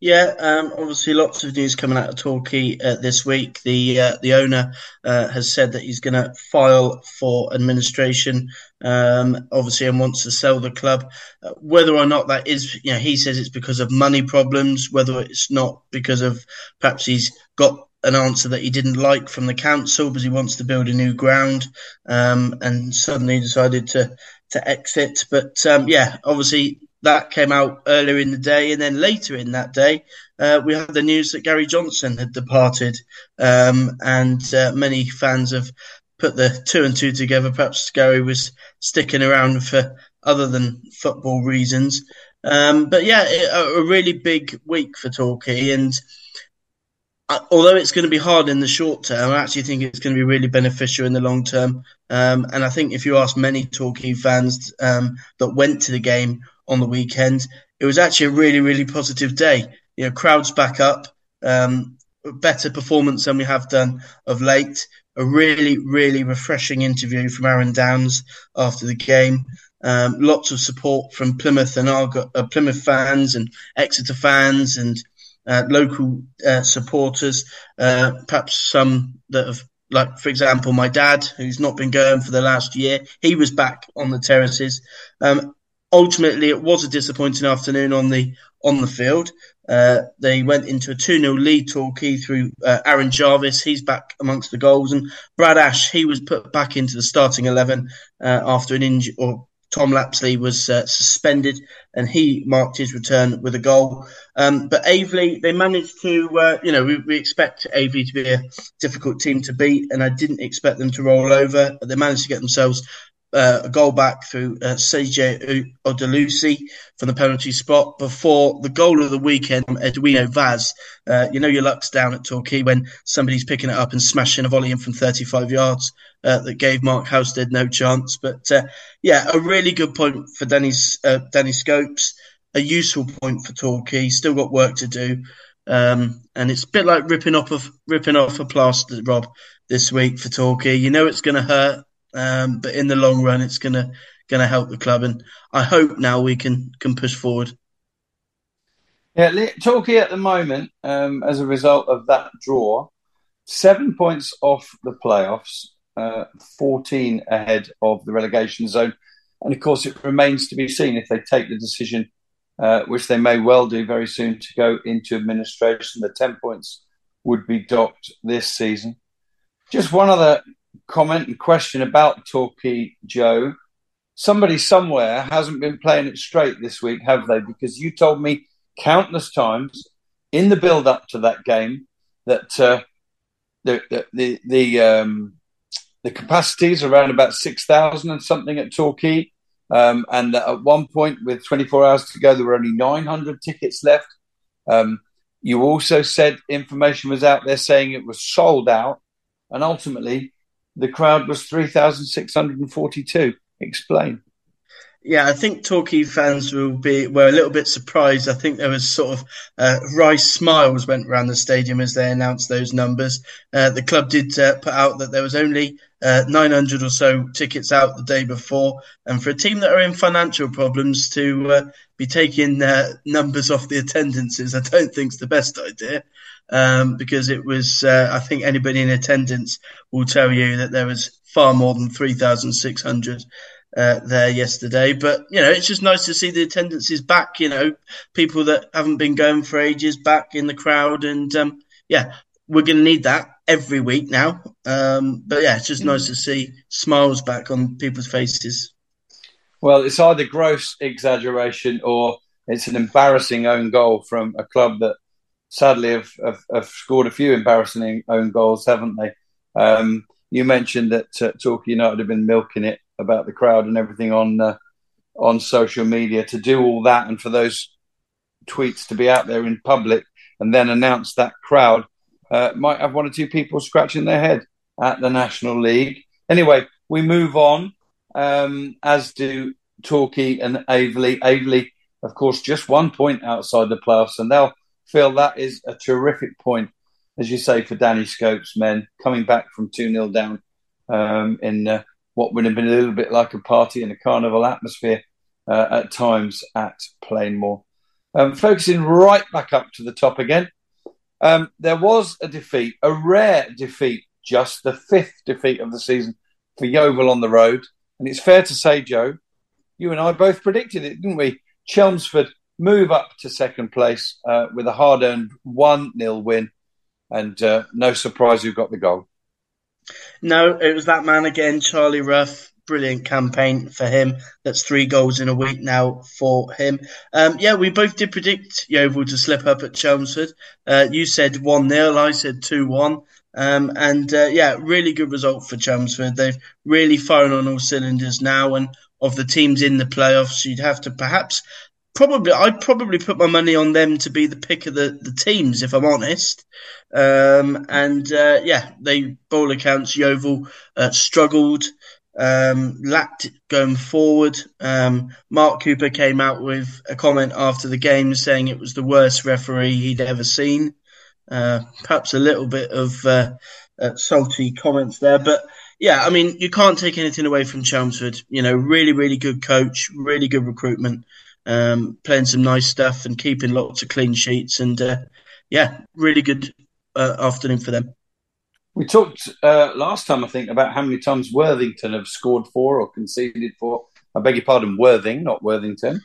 Yeah, um, obviously, lots of news coming out of Torquay uh, this week. The uh, the owner uh, has said that he's going to file for administration, um, obviously, and wants to sell the club. Uh, whether or not that is, you know, he says it's because of money problems. Whether it's not because of perhaps he's got an answer that he didn't like from the council because he wants to build a new ground, um, and suddenly decided to to exit. But um, yeah, obviously that came out earlier in the day, and then later in that day, uh, we had the news that Gary Johnson had departed, um, and uh, many fans have put the two and two together. Perhaps Gary was sticking around for other than football reasons. Um, but yeah, a, a, really big week for Torquay, and although it's going to be hard in the short term, I actually think it's going to be really beneficial in the long term. Um, and I think if you ask many Torquay fans um, that went to the game on the weekend, it was actually a really, really positive day. You know, crowds back up, um, better performance than we have done of late. A really, really refreshing interview from Aaron Downes after the game. Um, lots of support from Plymouth and Argo, uh, Plymouth fans and Exeter fans and local uh, supporters, uh, perhaps some that have, like, for example, my dad, who's not been going for the last year, he was back on the terraces. Um, ultimately, it was a disappointing afternoon on the on the field. Uh, they went into a 2 0 lead Torquay through uh, Aaron Jarvis. He's back amongst the goals. And Brad Ash, he was put back into the starting 11 uh, after an injury, or Tom Lapslie was uh, suspended and he marked his return with a goal. Um, but Aveley, they managed to, uh, you know, we, we, expect Aveley to be a difficult team to beat, and I didn't expect them to roll over. But they managed to get themselves uh, a goal back through uh, CJ Odelusi from the penalty spot before the goal of the weekend, Eduino Vaz. Uh, you know your luck's down at Torquay when somebody's picking it up and smashing a volley in from 35 yards uh, that gave Mark Halstead no chance. But uh, yeah, a really good point for Dennis, uh, Danny Scopes, a useful point for Torquay. Still got work to do. Um, and it's a bit like ripping off of ripping off a plaster, Rob, this week for Torquay. You know it's going to hurt um, but in the long run, it's gonna gonna help the club, and I hope now we can can push forward. Yeah, Torquay at the moment, um, as a result of that draw, seven points off the playoffs, uh, 14 ahead of the relegation zone. And of course, it remains to be seen if they take the decision, uh, which they may well do very soon, to go into administration. The 10 points would be docked this season. Just one other comment and question about Torquay, Joe. Somebody somewhere hasn't been playing it straight this week, have they? Because you told me countless times in the build up to that game that uh, the the the the, um, the around about six thousand and something at Torquay, um, and at one point with twenty four hours to go, there were only nine hundred tickets left. Um, you also said information was out there saying it was sold out, and ultimately the crowd was 3,642. Explain. Yeah, I think Torquay fans will be were a little bit surprised. I think there was sort of uh, rice smiles went around the stadium as they announced those numbers. Uh, the club did uh, put out that there was only uh, 900 or so tickets out the day before, and for a team that are in financial problems to uh, be taking uh, numbers off the attendances, I don't think is the best idea um, because it was, uh, I think anybody in attendance will tell you that there was far more than 3,600 uh, there yesterday. But, you know, it's just nice to see the attendance is back, you know, people that haven't been going for ages back in the crowd. And, um, yeah, we're going to need that every week now. Um, but, yeah, it's just nice to see smiles back on people's faces. Well, it's either gross exaggeration or it's an embarrassing own goal from a club that sadly have, have, have, scored a few embarrassing own goals, haven't they? Um, you mentioned that uh, United have been milking it about the crowd and everything on uh, on social media. To do all that and for those tweets to be out there in public and then announce that crowd uh, might have one or two people scratching their head at the National League. Anyway, we move on, um, as do Torquay and Aveley. Aveley, of course, just one point outside the playoffs, and they'll Phil, that is a terrific point, as you say, for Danny Scopes' men coming back from 2 0 down um, in uh, what would have been a little bit like a party in a carnival atmosphere uh, at times at Plainmoor. Um, focusing right back up to the top again, um, there was a defeat, a rare defeat, just the fifth defeat of the season for Yeovil on the road. And it's fair to say, Joe, you and I both predicted it, didn't we? Chelmsford move up to second place uh, with a hard earned 1 0 win. And uh, no surprise who got the goal. No, it was that man again, Charlie Ruff. brilliant campaign for him. That's three goals in a week now for him. Um, yeah, we both did predict Yeovil to slip up at Chelmsford. Uh, you said 1 0, I said 2 1. Um, and uh, yeah, really good result for Chelmsford. They've really firing on all cylinders now. And of the teams in the playoffs, you'd have to perhaps probably I'd probably put my money on them to be the pick of the, the teams if I'm honest. Um, and uh, yeah, they ball accounts Yeovil uh, struggled, um, lacked going forward. Um, Mark Cooper came out with a comment after the game saying it was the worst referee he'd ever seen. Uh, perhaps a little bit of uh, uh, salty comments there, but yeah, I mean you can't take anything away from Chelmsford. You know, really, really good coach, really good recruitment um, playing some nice stuff and keeping lots of clean sheets. And uh, yeah, really good uh, afternoon for them. We talked uh, last time, I think, about how many times Worthington have scored for or conceded for. I beg your pardon, Worthing, not Worthington.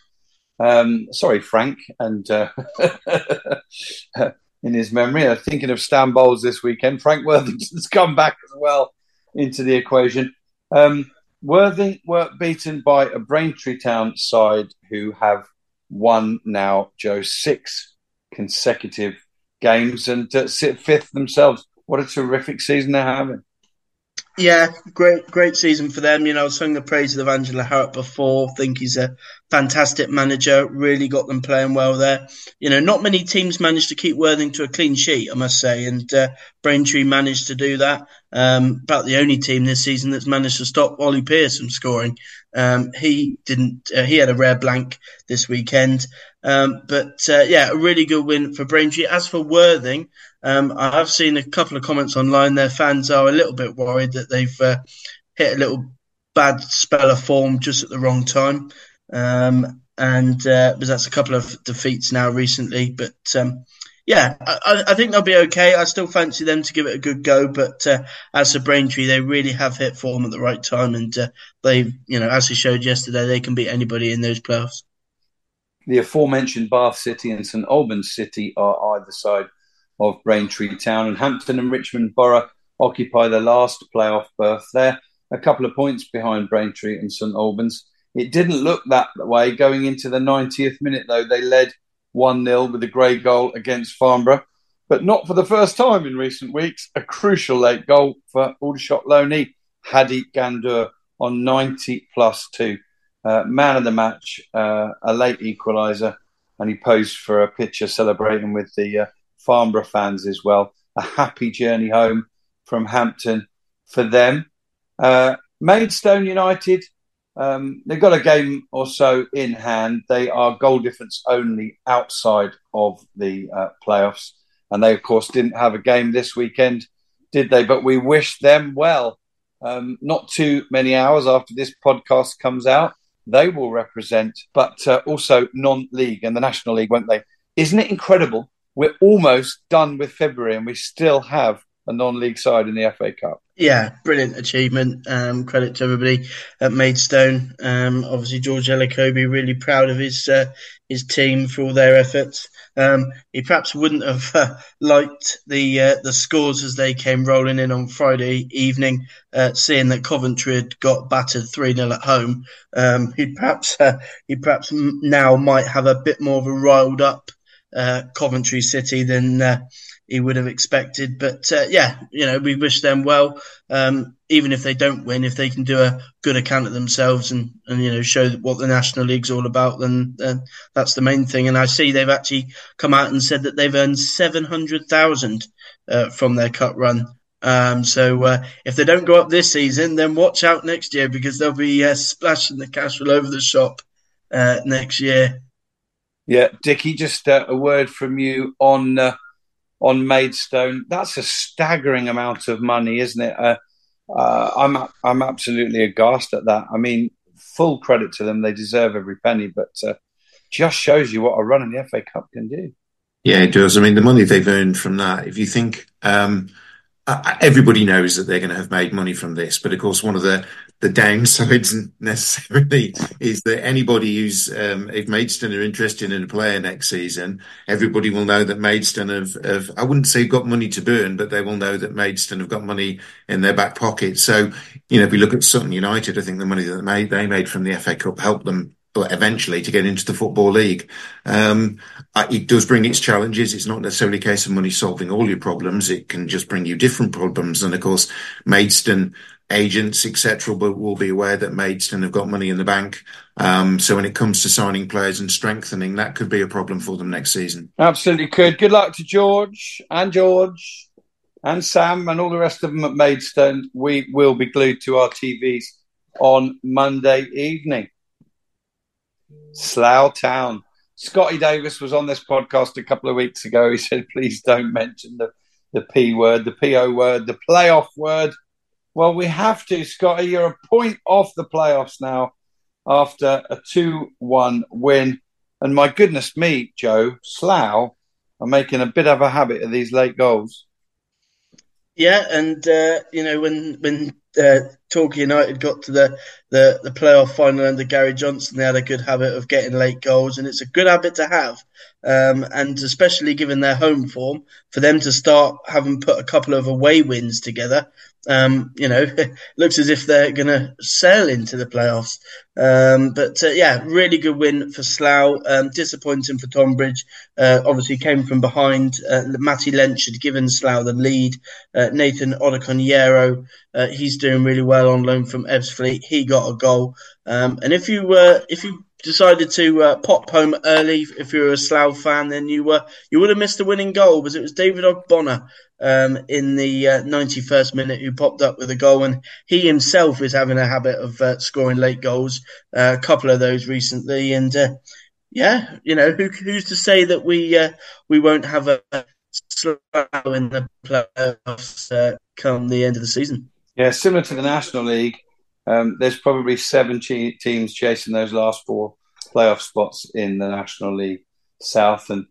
Um, sorry, Frank. And uh, in his memory, I'm thinking of Stan Bowles this weekend. Frank Worthington's come back as well into the equation. Um, Worthing were beaten by a Braintree Town side who have won now, Joe, six consecutive games and uh, sit fifth themselves. What a terrific season they're having. Yeah, great, great season for them. You know, sung the praises of Angelo Harrop before. Think he's a fantastic manager. Really got them playing well there. You know, not many teams managed to keep Worthing to a clean sheet, I must say, and uh, Braintree managed to do that. Um, about the only team this season that's managed to stop Ollie Pearce from scoring. Um, he didn't. Uh, he had a rare blank this weekend. Um, but uh, yeah, a really good win for Braintree. As for Worthing, um, I have seen a couple of comments online. Their fans are a little bit worried that they've uh, hit a little bad spell of form just at the wrong time. Um, and uh, that's a couple of defeats now recently. But um, yeah, I, I, think they'll be okay. I still fancy them to give it a good go. But uh, as a Braintree, they really have hit form at the right time, and uh, they, you know, as they showed yesterday, they can beat anybody in those playoffs. The aforementioned Bath City and St Albans City are either side of Braintree Town, and Hampton and Richmond Borough occupy the last playoff berth there, a couple of points behind Braintree and St Albans. It didn't look that way going into the 90th minute, though. They led 1 0 with a grey goal against Farnborough, but not for the first time in recent weeks. A crucial late goal for Aldershot Loney, Hady Ghandour on 90 plus 2. Uh, man of the match, uh, a late equaliser, and he posed for a picture celebrating with the uh, Farnborough fans as well. A happy journey home from Hampton for them. Uh, Maidstone United, um, they've got a game or so in hand. They are goal difference only outside of the uh, playoffs. And they, of course, didn't have a game this weekend, did they? But we wish them well. Um, not too many hours after this podcast comes out, they will represent, but uh, also non league and the National League, won't they? Isn't it incredible we're almost done with February and we still have a non-league side in the FA Cup. Yeah, brilliant achievement. Um, credit to everybody at Maidstone. Um, obviously, George Elokobi really proud of his uh, his team for all their efforts. Um, he perhaps wouldn't have uh, liked the uh, the scores as they came rolling in on Friday evening, uh, seeing that Coventry had got battered three 0 at home. Um, he perhaps uh, he perhaps now might have a bit more of a riled up uh, Coventry City than he would have expected. But uh, yeah, you know, we wish them well. Um, even if they don't win, if they can do a good account of themselves and, and you know show what the National League's all about, then that's the main thing. And I see they've actually come out and said that they've earned seven hundred thousand uh, from their cut run. Um, so uh, if they don't go up this season, then watch out next year because they'll be uh, splashing the cash all over the shop next year. Yeah, Dickie, just uh, a word from you on uh, on Maidstone. That's a staggering amount of money, isn't it? Uh, uh, I'm I'm absolutely aghast at that. I mean, full credit to them; they deserve every penny. But uh, just shows you what a run in the FA Cup can do. Yeah, it does. I mean, the money they've earned from that. If you think um, everybody knows that they're going to have made money from this, but of course, one of the the downsides necessarily is that anybody who's um, if Maidstone are interested in a player next season, everybody will know that Maidstone have, have I wouldn't say got money to burn, but they will know that Maidstone have got money in their back pocket. So, you know, if we look at Sutton United, I think the money that they made, they made from the FA Cup helped them eventually to get into the football league. Um, it does bring its challenges. It's not necessarily a case of money solving all your problems. It can just bring you different problems. And of course, Maidstone agents, etc., will, will be aware that Maidstone have got money in the bank. Um, so when it comes to signing players and strengthening, that could be a problem for them next season. Absolutely could. Good luck to George and George and Sam and all the rest of them at Maidstone. We will be glued to our TVs on Monday evening. Slough Town. Scotty Davis was on this podcast a couple of weeks ago. He said, please don't mention the, the P word, the PO word, the playoff word. Well, we have to, Scotty. You're a point off the playoffs now after a 2 1 win. And my goodness me, Joe, Slough are making a bit of a habit of these late goals. Yeah, and uh, you know when when uh, Torquay United got to the, the, the playoff final under Gary Johnson, they had a good habit of getting late goals, and it's a good habit to have. Um, and especially given their home form, for them to start having put a couple of away wins together, um, you know, looks as if they're going to sail into the playoffs. Um, but uh, yeah, really good win for Slough. Um, disappointing for Tonbridge. Uh, obviously, came from behind. Uh, Matty Lench had given Slough the lead. Uh, Nathan Odokonyero, uh, he's doing really well on loan from Ebbsfleet. He got a goal. Um, and if you if you decided to uh, pop home early. If you're a Slough fan, then you were you would have missed the winning goal because it was David Ogbonna um, in the uh, 91st minute who popped up with a goal, and he himself is having a habit of uh, scoring late goals. Uh, a couple of those recently, and uh, yeah, you know who, who's to say that we uh, we won't have a Slough in the playoffs come the end of the season. Yeah, similar to the National League um, there's probably seven teams chasing those last four playoff spots in the National League South, and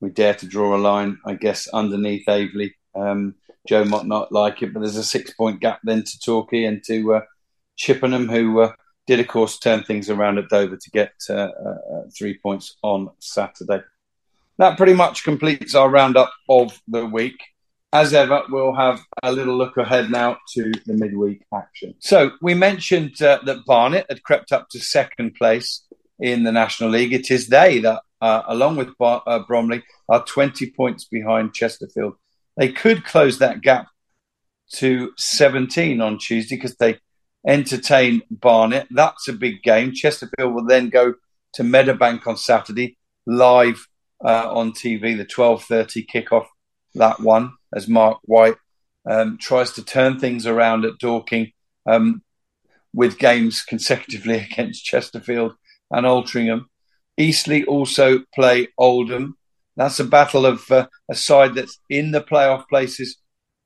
we dare to draw a line, I guess, underneath Aveley. Um, Joe might not like it, but there's a six-point gap then to Torquay and to uh, Chippenham, who uh, did, of course, turn things around at Dover to get uh, uh three points on Saturday. That pretty much completes our roundup of the week as ever, we'll have a little look ahead now to the midweek action. So, we mentioned uh, that Barnet had crept up to second place in the National League. It is they that, uh, along with Bar- uh, Bromley, are 20 points behind Chesterfield. They could close that gap to 17 on Tuesday because they entertain Barnet. That's a big game. Chesterfield will then go to Meadowbank on Saturday, live uh, on TV, the 12.30 kickoff, that one as Marc White um, tries to turn things around at Dorking um, with games consecutively against Chesterfield and Altrincham. Eastleigh also play Oldham. That's a battle of uh, a side that's in the playoff places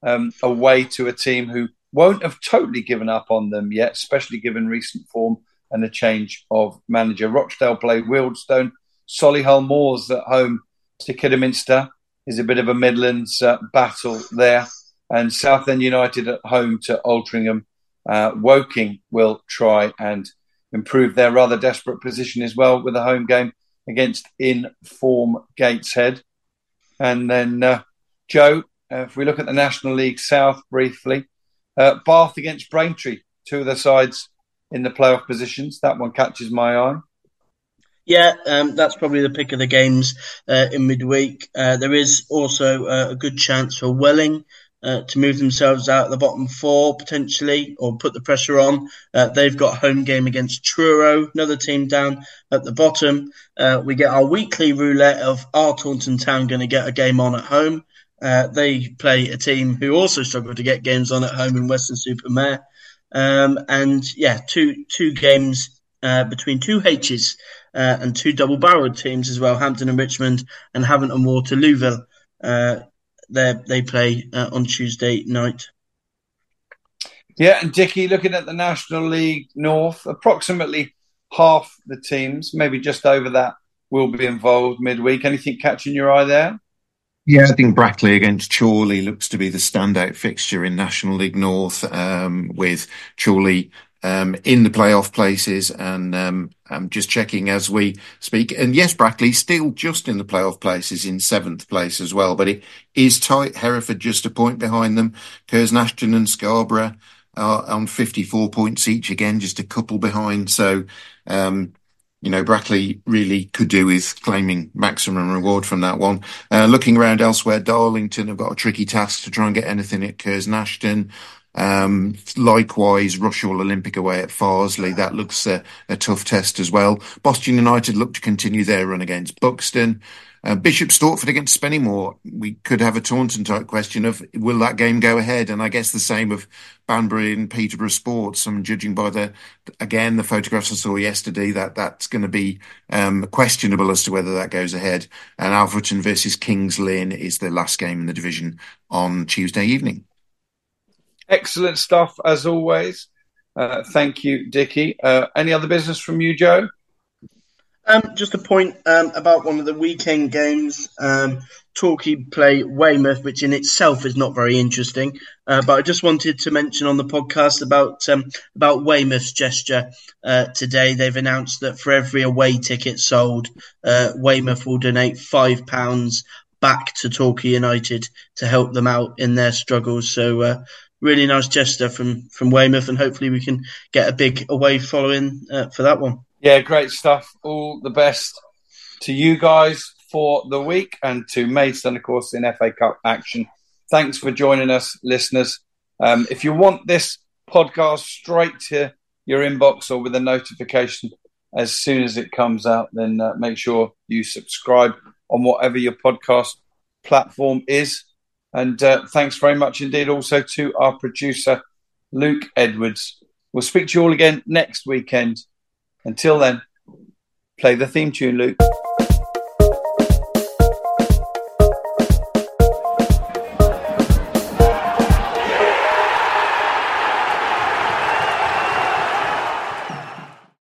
um, away to a team who won't have totally given up on them yet, especially given recent form and a change of manager. Rochdale play Wealdstone. Solihull Moors at home to Kidderminster is a bit of a Midlands uh, battle there. And Southend United at home to Altrincham. Uh, Woking will try and improve their rather desperate position as well with a home game against in form Gateshead. And then, uh, Joe, uh, if we look at the National League South briefly, uh, Bath against Braintree, two of the sides in the playoff positions. That one catches my eye. Yeah, um, that's probably the pick of the games uh, in midweek. Uh, there is also uh, a good chance for Welling uh, to move themselves out of the bottom four potentially, or put the pressure on. Uh, they've got home game against Truro, another team down at the bottom. Uh, we get our weekly roulette of are Taunton Town going to get a game on at home. they play a team who also struggle to get games on at home in Weston-super-Mare. Um, and yeah, two two games between two H's uh, and two double-barreled teams as well, Hampton and Richmond, and Havant and Waterlooville. Uh, they play uh, on Tuesday night. Yeah, and Dickie, looking at the National League North, approximately half the teams, maybe just over that, will be involved midweek. Anything catching your eye there? Yeah, I think Brackley against Chorley looks to be the standout fixture in National League North, um, with Chorley um, in the playoff places. And um, I'm just checking as we speak. And yes, Brackley still just in the playoff places in seventh place as well, but it is tight. Hereford just a point behind them. Curzon-Ashton and Scarborough are on 54 points each, again, just a couple behind. So, um, you know, Brackley really could do with claiming maximum reward from that one. Uh, looking around elsewhere, Darlington have got a tricky task to try and get anything at Curzon-Ashton. Um, likewise, Rushall Olympic away at Farsley. That looks a, a, tough test as well. Boston United look to continue their run against Buxton. Uh, Bishop Stortford against Spennymoor. We could have a Taunton type question of will that game go ahead? And I guess the same of Banbury and Peterborough Sports. I'm judging by the again the photographs I saw yesterday that that's going to be um, questionable as to whether that goes ahead. And Alfreton versus Kings Lynn is the last game in the division on Tuesday evening. Excellent stuff as always. Uh, thank you, Dickie. Uh, any other business from you, Joe? Um, just a point um, about one of the weekend games. Um, Torquay play Weymouth, which in itself is not very interesting. Uh, but I just wanted to mention on the podcast about um, about Weymouth's gesture uh, today. They've announced that for every away ticket sold, uh, Weymouth will donate five pounds back to Torquay United to help them out in their struggles. So uh, really nice gesture from from Weymouth, and hopefully we can get a big away following uh, for that one. Yeah, great stuff. All the best to you guys for the week and to Maidstone, of course, in FA Cup action. Thanks for joining us, listeners. Um, if you want this podcast straight to your inbox or with a notification as soon as it comes out, then uh, make sure you subscribe on whatever your podcast platform is. And uh, thanks very much indeed also to our producer, Luke Edwards. We'll speak to you all again next weekend. Until then, play the theme tune, Luke.